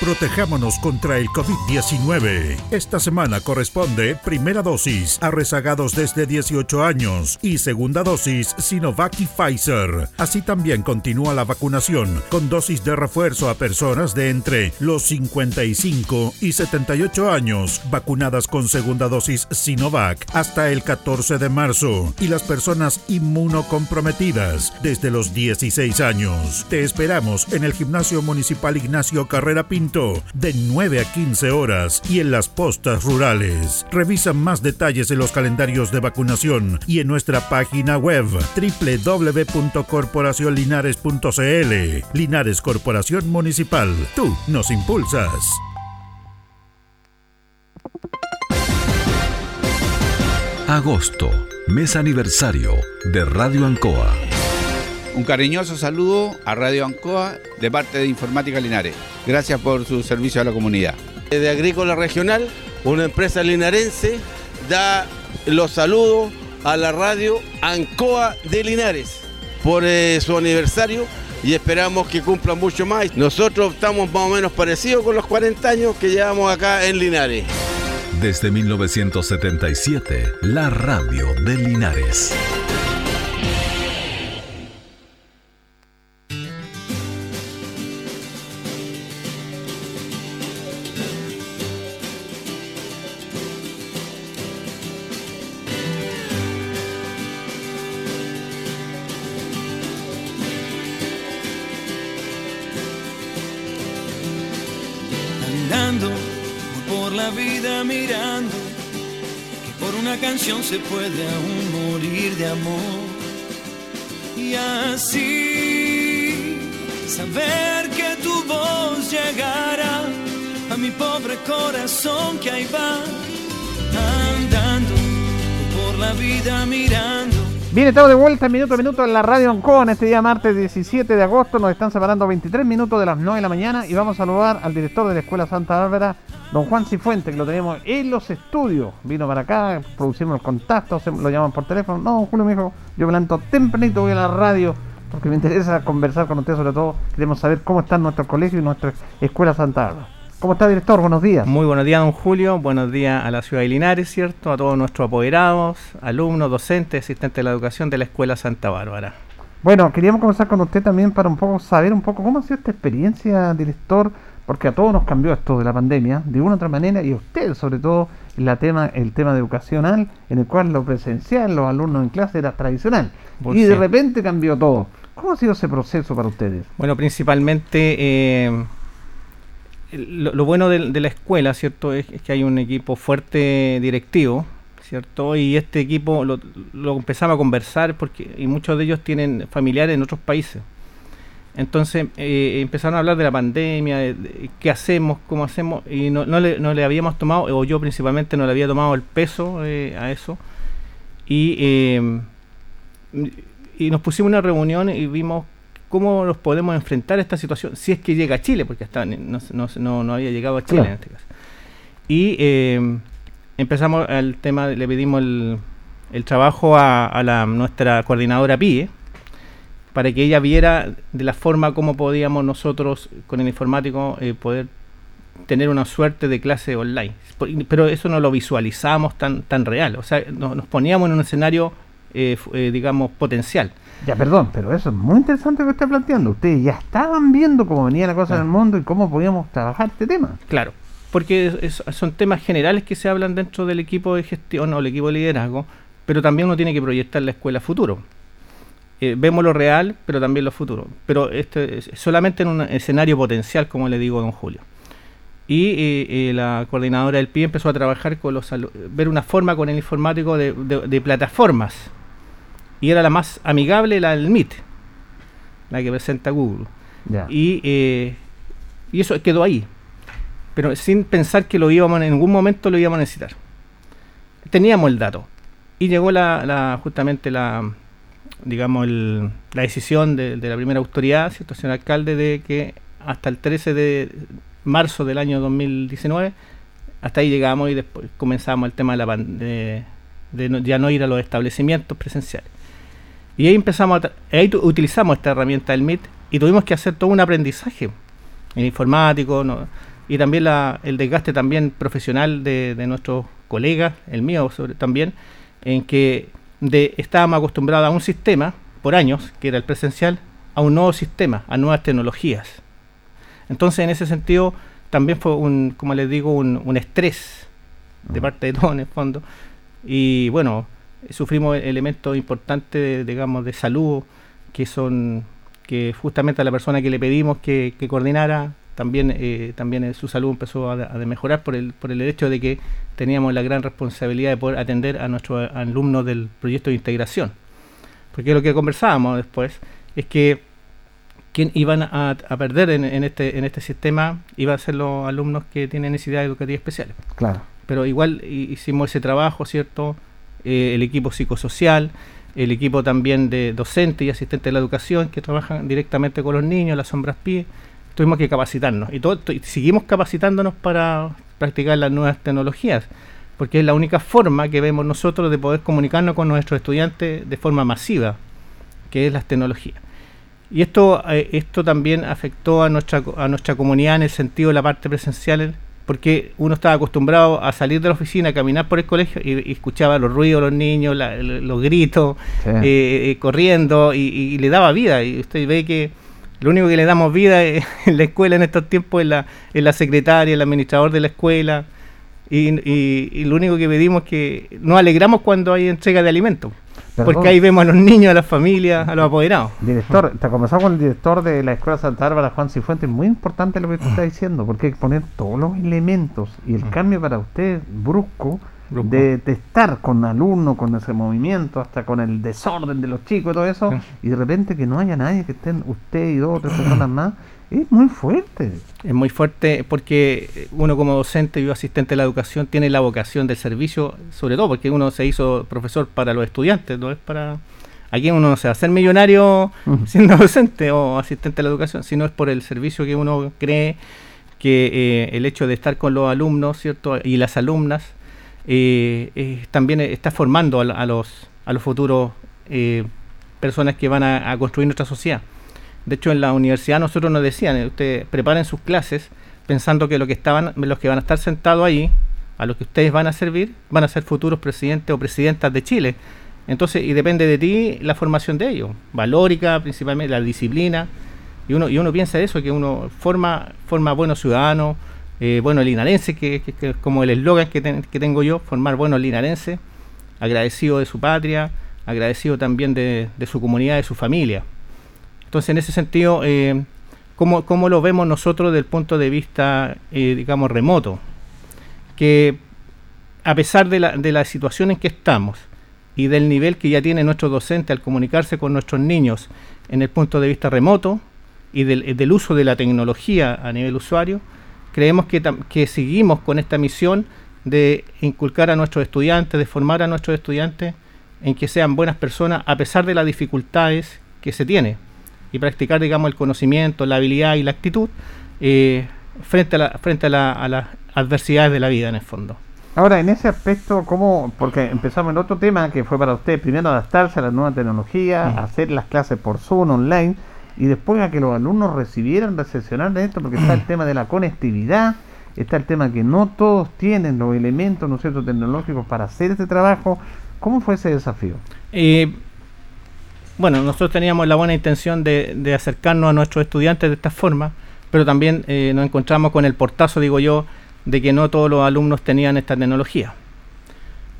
Protejámonos contra el COVID-19. Esta semana corresponde primera dosis a rezagados desde 18 años y segunda dosis Sinovac y Pfizer. Así también continúa la vacunación con dosis de refuerzo a personas de entre los 55 y 78 años vacunadas con segunda dosis Sinovac hasta el 14 de marzo y las personas inmunocomprometidas desde los 16 años. Te esperamos en el Gimnasio Municipal Ignacio Carrera Pinto de 9 a 15 horas y en las postas rurales. Revisa más detalles en los calendarios de vacunación y en nuestra página web www.corporacionlinares.cl. Linares Corporación Municipal. Tú nos impulsas. Agosto, mes aniversario de Radio Ancoa. Un cariñoso saludo a Radio Ancoa de parte de Informática Linares. Gracias por su servicio a la comunidad. De Agrícola Regional, una empresa linarense, da los saludos a la radio Ancoa de Linares por eh, su aniversario y esperamos que cumplan mucho más. Nosotros estamos más o menos parecidos con los 40 años que llevamos acá en Linares. Desde 1977, la radio de Linares. La vida mirando que por una canción se puede aún morir de amor. Y así saber que tu voz llegará a mi pobre corazón que ahí va andando por la vida mirando. Bien, estamos de vuelta minuto a minuto en la radio Ancoa en este día martes 17 de agosto. Nos están separando 23 minutos de las 9 de la mañana y vamos a saludar al director de la Escuela Santa Bárbara, don Juan Cifuente, que lo tenemos en los estudios. Vino para acá, producimos el contacto, lo llaman por teléfono. No, Julio me dijo, yo me levanto tempranito, voy a la radio porque me interesa conversar con usted, sobre todo queremos saber cómo está nuestro colegio y nuestra Escuela Santa Bárbara. ¿Cómo está, director? Buenos días. Muy buenos días, don Julio. Buenos días a la ciudad de Linares, ¿cierto? A todos nuestros apoderados, alumnos, docentes, asistentes de la educación de la Escuela Santa Bárbara. Bueno, queríamos conversar con usted también para un poco saber un poco cómo ha sido esta experiencia, director, porque a todos nos cambió esto de la pandemia, de una u otra manera, y a usted sobre todo en la tema, el tema educacional, en el cual lo presencial, los alumnos en clase era tradicional, Por y de repente cambió todo. ¿Cómo ha sido ese proceso para ustedes? Bueno, principalmente eh, lo, bueno de, de la escuela, ¿cierto? Es, es que hay un equipo fuerte directivo, ¿cierto? Y este equipo lo, lo empezamos a conversar porque y muchos de ellos tienen familiares en otros países. Entonces eh, empezaron a hablar de la pandemia, de, qué hacemos, cómo hacemos, y no, no, le, no le habíamos tomado, o yo principalmente no le había tomado el peso eh, a eso. Y, eh, y nos pusimos una reunión y vimos cómo nos podemos enfrentar a esta situación, si es que llega a Chile, porque hasta no, no, no, no había llegado a Chile Claro. en este caso. Y eh, empezamos al tema, le pedimos el, el trabajo a, a la, nuestra coordinadora PIE, para que ella viera de la forma como podíamos nosotros con el informático eh, poder tener una suerte de clase online. Pero eso no lo visualizamos tan, tan real, o sea, no- nos poníamos en un escenario, eh, eh, digamos, potencial. Ya, perdón, pero eso es muy interesante lo que está planteando. Ustedes ya estaban viendo cómo venía la cosa en el mundo y cómo podíamos trabajar este tema. Claro, porque es- son temas generales que se hablan dentro del equipo de gestión o el equipo de liderazgo, pero también uno tiene que proyectar la escuela futuro. Eh, vemos lo real, pero también lo futuro. Pero este es solamente en un escenario potencial, como le digo a don Julio. Y eh, eh, la coordinadora del PIB empezó a trabajar con los ver una forma con el informático de, de- de plataformas. Y era la más amigable, la del Meet, la que presenta Google. Y, eh, y eso quedó ahí. Pero sin pensar que lo íbamos en ningún momento lo íbamos a necesitar. Teníamos el dato. Y llegó la, la- justamente la digamos el- la decisión de, de la primera autoridad, ¿cierto, señor alcalde, de que hasta el 13 de marzo del año 2019, hasta ahí llegamos y después comenzamos el tema de, la de, de no- ya no ir a los establecimientos presenciales. Y ahí empezamos a ahí utilizamos esta herramienta del Meet y tuvimos que hacer todo un aprendizaje en informático ¿no? y también la- el desgaste también profesional de, de nuestros colegas, el mío sobre, también, en que de, estábamos acostumbrados a un sistema por años, que era el presencial, a un nuevo sistema, a nuevas tecnologías. Entonces, en ese sentido, también fue un, como les digo, un, un estrés de parte de todos en el fondo. Y bueno, sufrimos elementos importantes, de, digamos, de salud, que son que justamente a la persona que le pedimos que, que coordinara, también, eh, también eh, su salud empezó a, a mejorar por el, por el hecho de que teníamos la gran responsabilidad de poder atender a nuestros alumnos del proyecto de integración. Porque lo que conversábamos después es que quien iban a, a perder en, en este, en este sistema iban a ser los alumnos que tienen necesidades educativas especiales. Claro. Pero igual hi- hicimos ese trabajo, ¿cierto? Eh, el equipo psicosocial, el equipo también de docentes y asistentes de la educación que trabajan directamente con los niños, las sombras PIE, tuvimos que capacitarnos. Y, todo, y seguimos capacitándonos para practicar las nuevas tecnologías, porque es la única forma que vemos nosotros de poder comunicarnos con nuestros estudiantes de forma masiva, que es las tecnologías. Y esto, eh, esto también afectó a nuestra, a nuestra comunidad en el sentido de la parte presencial, porque uno estaba acostumbrado a salir de la oficina, a caminar por el colegio y, escuchaba los ruidos, los niños, los gritos, eh, eh, corriendo y, le daba vida. Y usted ve que lo único que le damos vida en la escuela en estos tiempos es la, es la secretaria, el administrador de la escuela. Y, lo único que pedimos es que nos alegramos cuando hay entrega de alimentos. Porque ahí vemos a los niños, a las familias, a los apoderados. Director, te comenzamos con el director de la Escuela Santa Bárbara, Juan Cifuentes. Muy importante lo que usted está diciendo, porque hay que poner todos los elementos y el mm. cambio para usted brusco, De, estar con alumnos, con ese movimiento, hasta con el desorden de los chicos y todo eso, y de repente que no haya nadie, que estén usted y dos o tres personas más, es muy fuerte. Es muy fuerte porque uno como docente y asistente de la educación tiene la vocación del servicio, sobre todo porque uno se hizo profesor para los estudiantes, no es para... Aquí uno no se va a hacer millonario siendo docente o asistente de la educación, sino es por el servicio que uno cree que eh, el hecho de estar con los alumnos, ¿cierto? Y las alumnas eh, también está formando a, los, a los futuros eh, personas que van a construir nuestra sociedad. De hecho, en la universidad nosotros nos decían, eh, ustedes preparen sus clases pensando que, lo que estaban, los que van a estar sentados ahí, a los que ustedes van a servir, van a ser futuros presidentes o presidentas de Chile. Entonces, y depende de ti la formación de ellos, valórica principalmente, la disciplina. Y uno, y uno piensa eso, que uno forma, forma buenos ciudadanos, eh, buenos linarenses, que, es como el eslogan que, que, tengo yo, formar buenos linarenses, agradecido de su patria, agradecido también de, de su comunidad, de su familia. Entonces, en ese sentido, eh, ¿cómo, lo vemos nosotros desde el punto de vista, eh, digamos, remoto? Que a pesar de la, de la situación en que estamos y del nivel que ya tiene nuestro docente al comunicarse con nuestros niños en el punto de vista remoto y del, uso de la tecnología a nivel usuario, creemos que, que seguimos con esta misión de inculcar a nuestros estudiantes, de formar a nuestros estudiantes en que sean buenas personas a pesar de las dificultades que se tiene y practicar, digamos, el conocimiento, la habilidad y la actitud eh, frente, a, la, frente a, las adversidades de la vida, en el fondo. Ahora, en ese aspecto, ¿cómo? Porque empezamos en otro tema que fue para usted, primero adaptarse a la nueva tecnología, hacer las clases por Zoom online y después a que los alumnos recibieran, recepcionar de esto, porque está el tema de la conectividad, está el tema que no todos tienen los elementos, ¿no cierto?, tecnológicos para hacer este trabajo. ¿Cómo fue ese desafío? Eh, bueno, nosotros teníamos la buena intención de, acercarnos a nuestros estudiantes de esta forma, pero también eh, nos encontramos con el portazo, digo yo, de que no todos los alumnos tenían esta tecnología.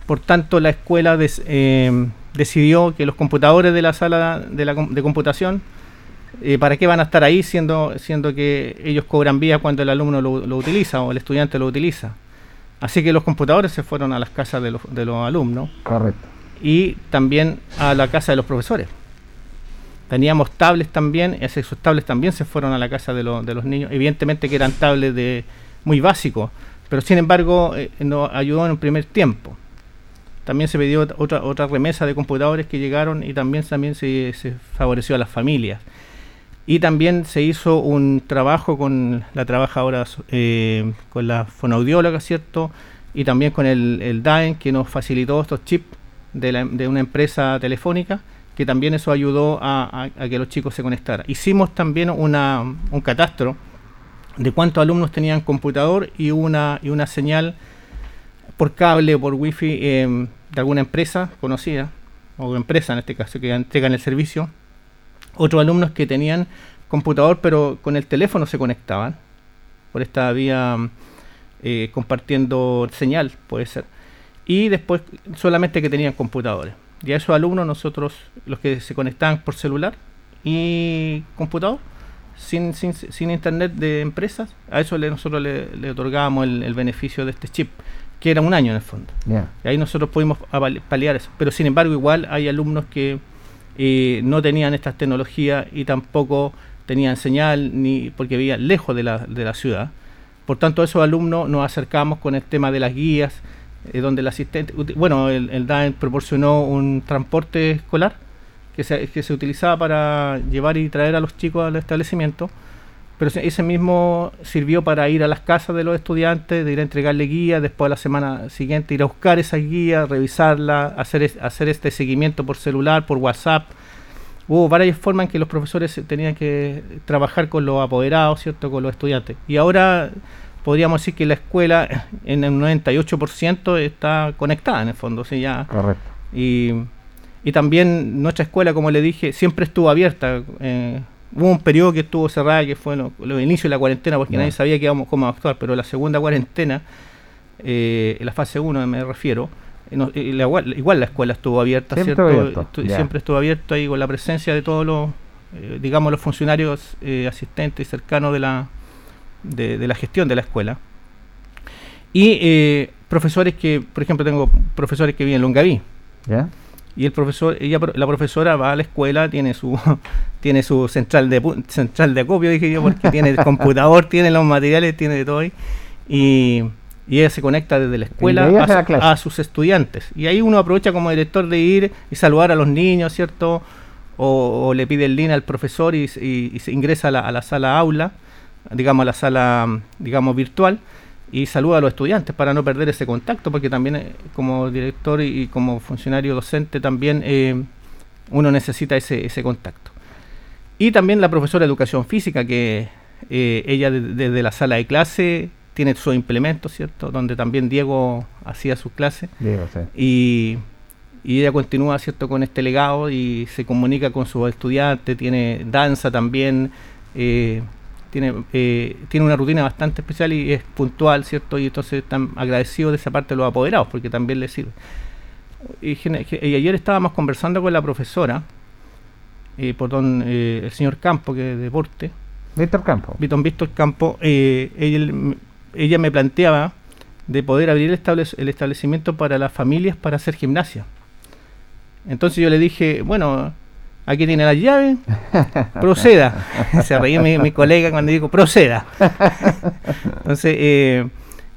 Por tanto, la escuela eh, decidió que los computadores de la sala de, computación, eh, ¿para qué van a estar ahí siendo, siendo que ellos cobran vía cuando el alumno lo, utiliza o el estudiante lo utiliza? Así que los computadores se fueron a las casas de los, de los alumnos. Correcto. Y también a la casa de los profesores. Teníamos tablets también, esos tablets también se fueron a la casa de, de los niños, evidentemente que eran tablets de, muy básicos, pero sin embargo eh, nos ayudó en un primer tiempo. También se pidió otra, otra remesa de computadores que llegaron y también, también se, favoreció a las familias. Y también se hizo un trabajo con la trabajadora, eh, con la fonoaudióloga, ¿cierto? Y también con el, el DAEN que nos facilitó estos chips de una empresa telefónica que también eso ayudó a, que los chicos se conectaran. Hicimos también una, un catastro de cuántos alumnos tenían computador y una, y una señal por cable o por wifi eh, de alguna empresa conocida, o empresa en este caso, que entregan el servicio. Otros alumnos que tenían computador pero con el teléfono se conectaban por esta vía eh, compartiendo señal, puede ser. Y después solamente que tenían computadores. Y a esos alumnos nosotros, los que se conectaban por celular y computador, sin, sin, sin internet de empresas, a eso le, nosotros le, otorgábamos el, beneficio de este chip, que era un año en el fondo. Y ahí nosotros pudimos paliar eso. Pero sin embargo, igual hay alumnos que eh, no tenían estas tecnologías y tampoco tenían señal, ni porque vivían lejos de la, de la ciudad. Por tanto, a esos alumnos nos acercamos con el tema de las guías, eh, donde el asistente, bueno, el, el proporcionó un transporte escolar que se, que se utilizaba para llevar y traer a los chicos al establecimiento, pero ese mismo sirvió para ir a las casas de los estudiantes, de ir a entregarle guías, después a la semana siguiente ir a buscar esas guías, revisarlas, hacer, hacer este seguimiento por celular, por WhatsApp. Hubo varias formas en que los profesores tenían que trabajar con los apoderados, ¿cierto? Con los estudiantes. Y ahora podríamos decir que la escuela en el 98% está conectada en el fondo. ¿sí? ya, Correcto. Y, y también nuestra escuela, como le dije, siempre estuvo abierta. Eh, hubo un periodo que estuvo cerrada, que fue los lo inicios de la cuarentena, porque nadie sabía que íbamos, cómo actuar, pero la segunda cuarentena, eh, la fase 1 me refiero, eh, no, eh, la igual, la escuela estuvo abierta, Siempre ¿cierto? abierto, Estu- siempre estuvo abierto ahí con la presencia de todos los, eh, digamos, los funcionarios eh, asistentes y cercanos de la, de, de la gestión de la escuela. Y eh, profesores que, por ejemplo, tengo profesores que viven en Longaví. ¿Ya? Y el profesor, ella, la profesora va a la escuela, tiene su tiene su central de central de acopio, dije yo, porque tiene el computador, tiene los materiales, tiene de todo ahí. Y, y ella se conecta desde la escuela a, hace la su- clase. a sus estudiantes. Y ahí uno aprovecha como director de ir y saludar a los niños, ¿cierto? O, o le pide el link al profesor y, s- y- y se ingresa a la, a la sala aula, digamos a la sala, digamos, virtual y saluda a los estudiantes para no perder ese contacto, porque también eh, como director y, y como funcionario docente también eh, uno necesita ese, ese contacto. Y también la profesora de educación física, que eh, ella de- desde la sala de clase tiene sus implementos, ¿cierto? Donde también Diego hacía sus clases. Diego, sí. Y, y ella continúa, ¿cierto? Con este legado y se comunica con sus estudiantes, tiene danza también, tiene, eh, tiene una rutina bastante especial y es puntual, ¿cierto? Y entonces están agradecidos de esa parte de los apoderados, porque también les sirve. Y, ayer estábamos conversando con la profesora, eh, por don, eh, el señor Campo, que es de deporte. Víctor Campo. Víctor Campo, eh, ella, ella me planteaba de poder abrir el, establec- el establecimiento para las familias para hacer gimnasia. Entonces yo le dije, bueno, aquí tiene las llaves, proceda. Se reía mi, mi colega cuando digo, proceda. Entonces, eh,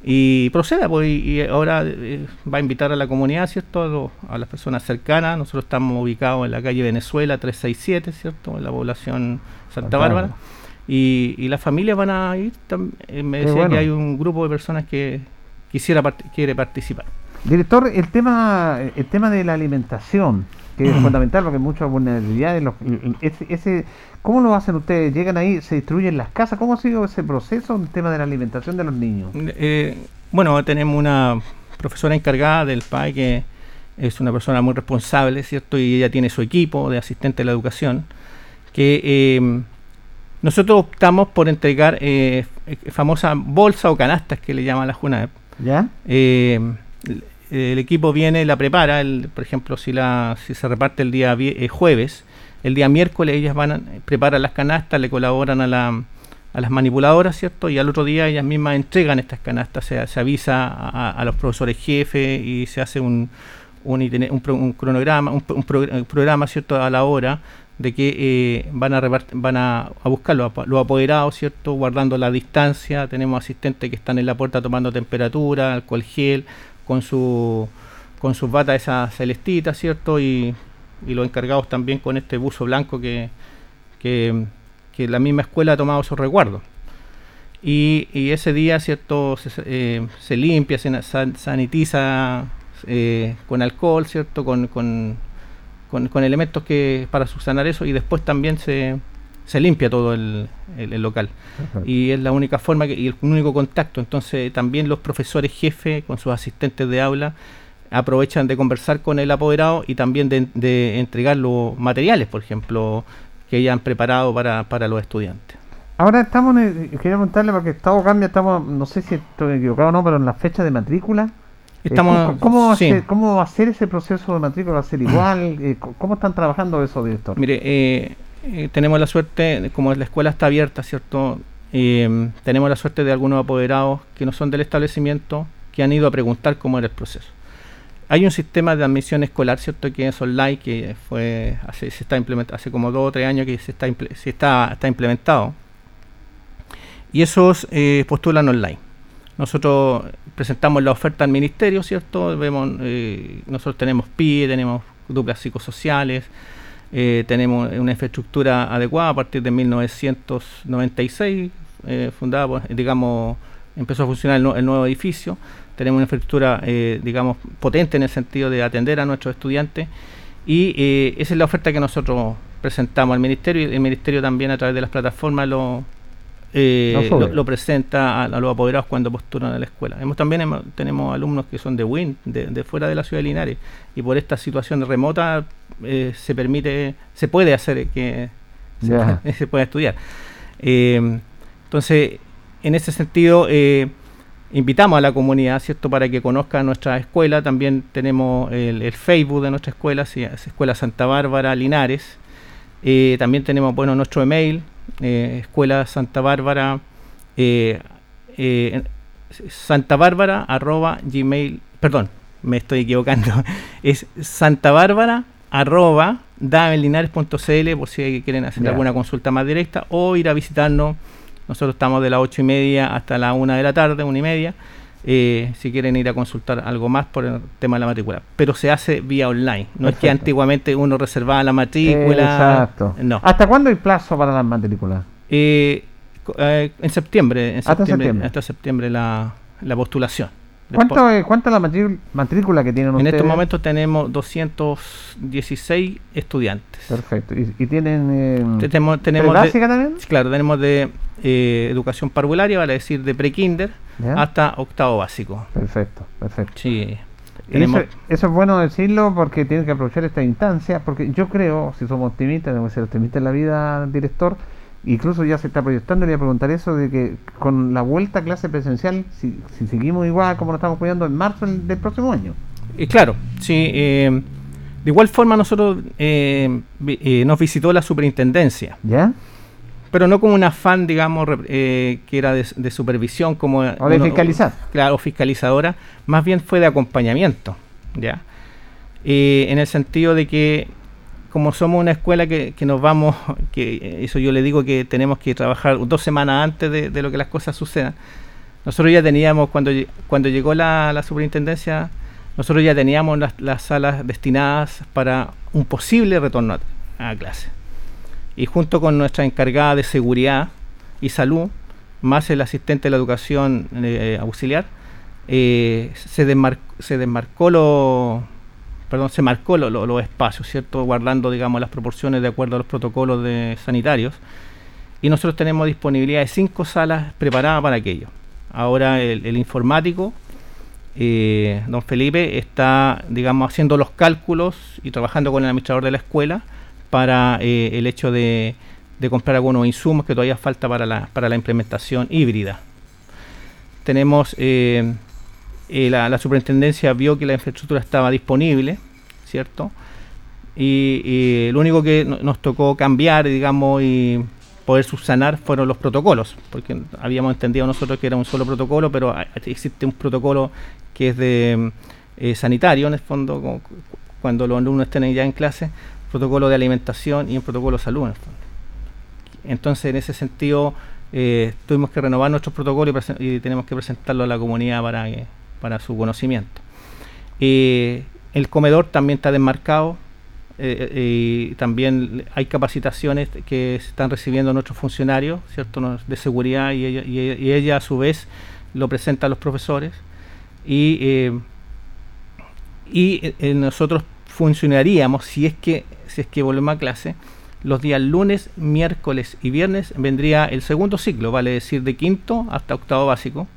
y proceda, pues, y, y ahora eh, va a invitar a la comunidad, ¿cierto? A, lo- a las personas cercanas. Nosotros estamos ubicados en la calle Venezuela 367, ¿cierto? En la población Santa Bárbara. Y, y las familias van a ir. eh, me decía bueno. que hay un grupo de personas que quisiera part- quiere participar. Director, el tema, el tema de la alimentación, que es fundamental porque hay muchas vulnerabilidades. los- ese, ese- ¿Cómo lo hacen ustedes? ¿Llegan ahí, se distribuyen las casas? ¿Cómo ha sido ese proceso, el tema de la alimentación de los niños? Eh, bueno, tenemos una profesora encargada del PAE que es una persona muy responsable, ¿cierto? Y ella tiene su equipo de asistente de la educación, que eh, nosotros optamos por entregar eh, f- famosas bolsas o canastas que le llaman la JUNAEP. ¿Ya? Eh, el, equipo viene, la prepara, por ejemplo, si la si se reparte el día eh, jueves, el día miércoles ellas van a preparan las canastas, le colaboran a, a las manipuladoras, ¿cierto? Y al otro día ellas mismas entregan estas canastas, se, se avisa a, los profesores jefes y se hace un, un, un cronograma, un, pro- un progr- un programa, ¿cierto? A la hora de que eh, van a van a, a buscar los, los ¿cierto? Guardando la distancia. Tenemos asistentes que están en la puerta tomando temperatura, alcohol gel, con su con sus batas esas celestitas, ¿cierto? Y, y los encargados también con este buzo blanco que, que, la misma escuela ha tomado su resguardo. Y, y ese día, ¿cierto? Se, eh, limpia, se sanitiza eh, con alcohol, ¿cierto? Con, con, con, con elementos que para subsanar eso y después también se, se limpia todo el, el- el local. Y es la única forma que, y el único contacto. Entonces también los profesores jefes con sus asistentes de aula aprovechan de conversar con el apoderado y también de, de entregar los materiales, por ejemplo, que hayan preparado para, para los estudiantes. Ahora estamos, en el- quería preguntarle porque Estado cambia, estamos, no sé si estoy equivocado o no, pero en la fecha de matrícula. Eh, Estamos- ¿cómo, va a sí. ser, ¿Cómo va a ser ese proceso de matrícula? ¿Va a ser igual? Eh, ¿Cómo están trabajando eso, director? Mire, eh, eh, tenemos la suerte, como la escuela está abierta, ¿cierto? Eh, tenemos la suerte de algunos apoderados que no son del establecimiento que han ido a preguntar cómo era el proceso. Hay un sistema de admisión escolar, ¿cierto? Que es online, que fue hace, se está hace como dos o tres años que se está, se está, está implementado. Y esos eh, postulan online. Nosotros presentamos la oferta al ministerio, ¿cierto? Vemos, nosotros tenemos PIE, tenemos duplas psicosociales, eh, tenemos una infraestructura adecuada a partir de 1996, eh, fundada, por, digamos, empezó a funcionar el, nue- el nuevo edificio. Tenemos una infraestructura, eh, digamos, potente en el sentido de atender a nuestros estudiantes y eh, esa es la oferta que nosotros presentamos al ministerio y el ministerio también a través de las plataformas lo, eh, lo, presenta a, los apoderados cuando postulan a la escuela. Hemos, también tenemos alumnos que son de WIN, de, fuera de la ciudad de Linares, y por esta situación remota eh, se permite, se puede hacer que se, pueda estudiar. Eh, entonces, en ese sentido, invitamos a la comunidad, ¿cierto?, para que conozca nuestra escuela. También tenemos el, Facebook de nuestra escuela, Escuela Santa Bárbara Linares. también tenemos, bueno, nuestro email, eh, Escuela Santa Bárbara, eh, eh, Santa Bárbara arroba gmail, perdón, me estoy equivocando, es Santa Bárbara arroba damelinares.cl por si quieren hacer alguna consulta más directa o ir a visitarnos. Nosotros estamos de las ocho y media hasta la una de la tarde, una y media. Si quieren ir a consultar algo más por el tema de la matrícula. Pero se hace vía online. No es que antiguamente uno reservaba la matrícula. Exacto. No. ¿Hasta cuándo hay plazo para las matrículas? Eh, eh, en septiembre. En hasta septiembre. Hasta septiembre la, la postulación. ¿Cuánto, es, ¿Cuánto es la matrícula que tienen ustedes? En estos momentos tenemos 216 estudiantes. Perfecto. ¿Y, tienen eh, tenemos, tenemos básica también? Claro, tenemos de eh, educación parvularia, vale decir de prekinder hasta octavo básico. Perfecto, perfecto. Sí. Eso, eso, es bueno decirlo porque tienen que aprovechar esta instancia, porque yo creo, si somos optimistas, debemos ser optimistas en la vida, director, incluso ya se está proyectando, le voy a preguntar eso, de que con la vuelta a clase presencial, si, seguimos igual como nos estamos cuidando en marzo del, próximo año. y claro, sí. Eh, de igual forma nosotros eh, eh, nos visitó la superintendencia. ¿Ya? Pero no como un afán, digamos, que era de, supervisión, como... O de fiscalizar. Claro, fiscalizadora. Más bien fue de acompañamiento, ¿ya? en el sentido de que como somos una escuela que, nos vamos, que eso yo le digo que tenemos que trabajar dos semanas antes de, lo que las cosas sucedan. Nosotros ya teníamos, cuando, cuando llegó la, superintendencia, nosotros ya teníamos las, salas destinadas para un posible retorno a, clase. Y junto con nuestra encargada de seguridad y salud, más el asistente de la educación eh, auxiliar, eh, se, desmarcó perdón, se marcó los espacios, ¿cierto? Guardando, digamos, las proporciones de acuerdo a los protocolos de sanitarios. Y nosotros tenemos disponibilidad de cinco salas preparadas para aquello. Ahora el, informático, eh, don Felipe, está, digamos, haciendo los cálculos y trabajando con el administrador de la escuela para eh, el hecho de, comprar algunos insumos que todavía falta para la, para la implementación híbrida. Tenemos eh, la, superintendencia vio que la infraestructura estaba disponible, ¿cierto? Y, lo único que nos tocó cambiar, digamos, y poder subsanar fueron los protocolos, porque habíamos entendido nosotros que era un solo protocolo, pero existe un protocolo que es de eh, sanitario, en el fondo, cuando los alumnos estén ya en clase, protocolo de alimentación y un protocolo de salud. Entonces, en ese sentido, eh, tuvimos que renovar nuestros protocolos y, y tenemos que presentarlo a la comunidad para para su conocimiento. El comedor también está desmarcado eh, eh, y también hay capacitaciones que están recibiendo nuestros funcionarios, ¿cierto? de seguridad y ella, a su vez lo presenta a los profesores y, y nosotros funcionaríamos si es que si es que volvemos a clase los días lunes, miércoles y viernes vendría el segundo ciclo, vale decir de quinto hasta octavo básico,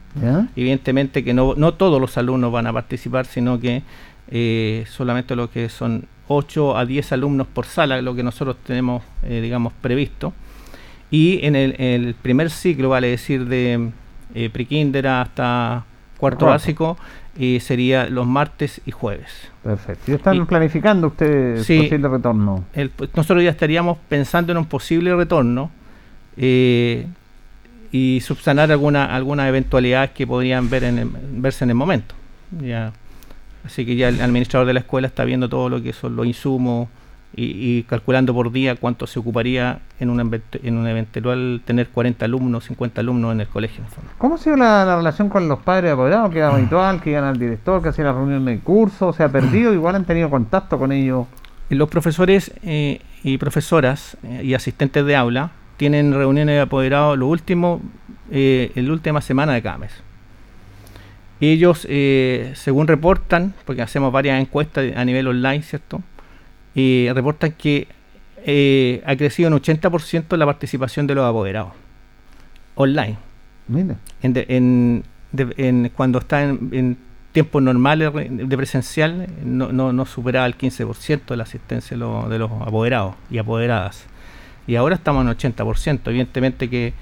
Evidentemente que no, no todos los alumnos van a participar, sino que eh, solamente lo que son 8 a 10 alumnos por sala, lo que nosotros tenemos, eh, digamos, previsto. Y en el, primer ciclo, vale decir, de eh, prekinder hasta cuarto básico, y sería los martes y jueves. Perfecto. ¿Y están planificando ustedes el posible retorno? nosotros ya estaríamos pensando en un posible retorno. Eh, y subsanar alguna alguna eventualidad que podrían ver en verse en el momento. Ya. Así que ya el administrador de la escuela está viendo todo lo que son los insumos y, calculando por día cuánto se ocuparía en un, en un eventual tener 40 alumnos, 50 alumnos en el colegio. ¿Cómo ha sido la, relación con los padres apoderados? ¿Que era habitual? ¿Que iban al director? ¿Que hacían la reunión de curso? ¿Se ha perdido? ¿Igual han tenido contacto con ellos? Los profesores eh, y profesoras eh, y asistentes de aula tienen reuniones de apoderados lo último, eh, en la última semana de cada mes. Ellos, eh, según reportan, porque hacemos varias encuestas a nivel online, ¿cierto? Y reportan que eh, ha crecido en 80% la participación de los apoderados. online. Mire. En, de- en- de- en- cuando está en, en tiempos normales de presencial, no, no, no superaba el 15% de la asistencia de, los- de los apoderados y apoderadas. Y ahora estamos en 80%. Evidentemente que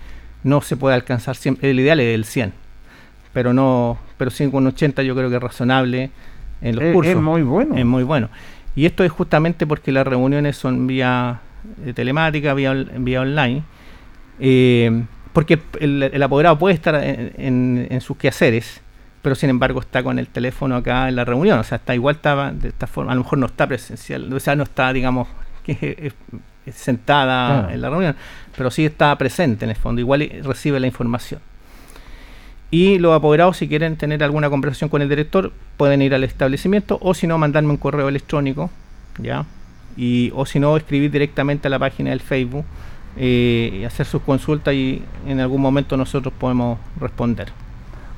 no se puede alcanzar siempre, el ideal es el 100%, pero no pero sí con 80 yo creo que es razonable en los Es- cursos. es muy bueno. Es muy bueno. Y esto es justamente porque las reuniones son vía eh, telemática, vía, vía online. Eh, porque el, el apoderado puede estar en, en- en sus quehaceres, pero sin embargo está con el teléfono acá en la reunión. O sea, está igual, estaba de esta forma, a lo mejor no está presencial, o sea, no está, digamos, que sentada Claro. en la reunión, pero sí está presente en el fondo, igual recibe la información. Y los apoderados, si quieren tener alguna conversación con el director, pueden ir al establecimiento o si no, mandarme un correo electrónico, ¿ya? Y, o si no, escribir directamente a la página del Facebook eh, y hacer sus consultas y en algún momento nosotros podemos responder.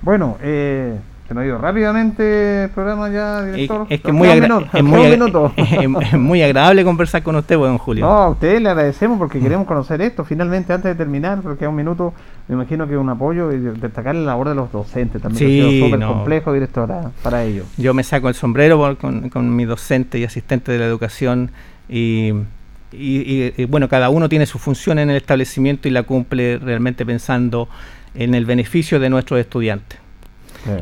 Bueno, eh, se ha ido rápidamente el programa ya, Es, director. es que muy es, muy es- es muy agradable conversar con usted, don Julio. No, a ustedes le agradecemos porque queremos conocer esto. Finalmente, antes de terminar, porque queda un minuto, me imagino que es un apoyo y de- destacar la labor de los docentes también. ha Sí, sido súper no. complejo, directora, para ellos. Yo me saco el sombrero por- con, con mi docente y asistente de la educación y, y- y- y, bueno, cada uno tiene su función en el establecimiento y la cumple realmente pensando en el beneficio de nuestros estudiantes.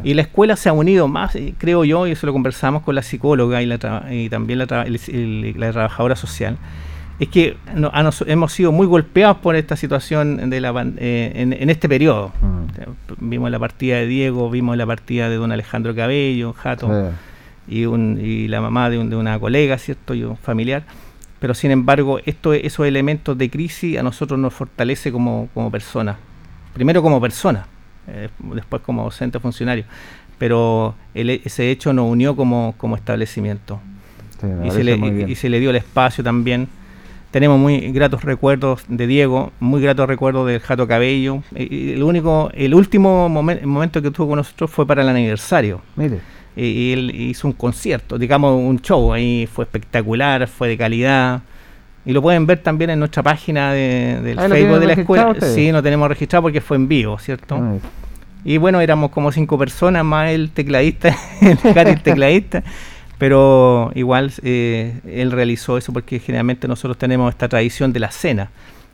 Y la escuela se ha unido más, eh, creo yo, y eso lo conversamos con la psicóloga y, la y también la, el- el- la trabajadora social, es que no- a nos- hemos sido muy golpeados por esta situación de la, eh, en, en este periodo. P- Vimos la partida de Diego, vimos la partida de don Alejandro Cabello, Jato, y, un, y la mamá de, un- de una colega, ¿cierto? Y un familiar. Pero sin embargo, esto, esos elementos de crisis a nosotros nos fortalece como, como personas. Primero como persona, eh, después como docente funcionario. Pero el- ese hecho nos unió como, como establecimiento. Sí, y, se le, y- se le dio el espacio también. Tenemos muy gratos recuerdos de Diego, muy gratos recuerdos del Jato Cabello. Y- el único, el último momen- momento que tuvo con nosotros fue para el aniversario. Mire. Y él hizo un concierto, digamos un show ahí, fue espectacular, fue de calidad. Y lo pueden ver también en nuestra página de- del Ahí lo Facebook de la escuela. ustedes. Sí, no tenemos registrado porque fue en vivo, ¿cierto? Ah, Y bueno, éramos como cinco personas más el tecladista, el el tecladista. Pero igual eh, él realizó eso porque generalmente nosotros tenemos esta tradición de la cena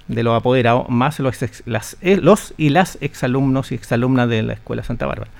de los apoderados, más los, ex- las, eh, los y las exalumnos y exalumnas de la Escuela Santa Bárbara.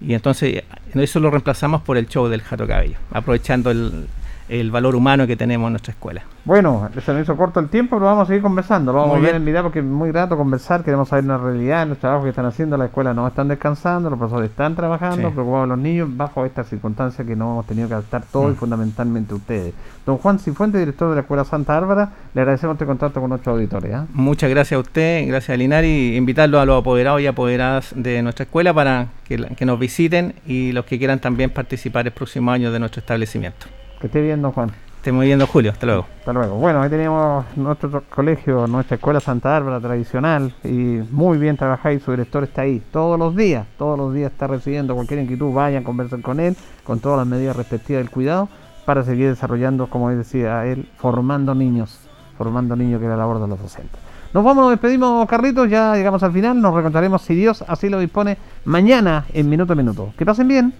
Y entonces eso lo reemplazamos por el show del Jato Cabello, aprovechando el, el valor humano que tenemos en nuestra escuela. Bueno, se nos hizo corto el tiempo, pero vamos a seguir conversando. Lo vamos Muy a ver en video porque es muy grato conversar. Queremos saber una realidad, los trabajos que están haciendo. La escuela no están descansando, los profesores están trabajando, Sí. preocupados los niños, bajo estas circunstancias que no hemos tenido que adaptar todos Mm. y fundamentalmente ustedes. Don Juan Cifuentes, director de la Escuela Santa Bárbara, le agradecemos este contacto con nuestros auditores. ¿ah? Muchas gracias a usted, gracias a Linari, invitarlo a los apoderados y apoderadas de nuestra escuela para que, la- que nos visiten y los que quieran también participar el próximo año de nuestro establecimiento. Que esté bien, don Juan. Estemos viendo Julio, hasta luego. Hasta luego. Bueno, ahí tenemos nuestro colegio, nuestra escuela Santa Bárbara tradicional y muy bien trabajada y su director está ahí todos los días, todos los días está recibiendo cualquier inquietud, vayan, conversen con él, con todas las medidas respectivas del cuidado para seguir desarrollando, como decía él, formando niños, formando niños que es la labor de los docentes. Nos vamos, nos despedimos, Carlitos, ya llegamos al final, nos reencontraremos si Dios así lo dispone mañana en Minuto a Minuto. Que pasen bien.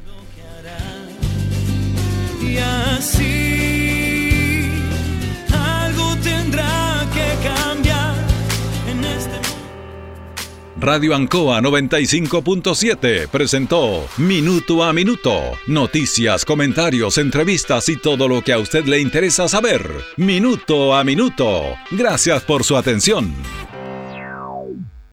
Algo tendrá que cambiar en este Radio Ancoa 95.7 presentó Minuto a Minuto. Noticias, comentarios, entrevistas y todo lo que a usted le interesa saber. Minuto a Minuto. Gracias por su atención.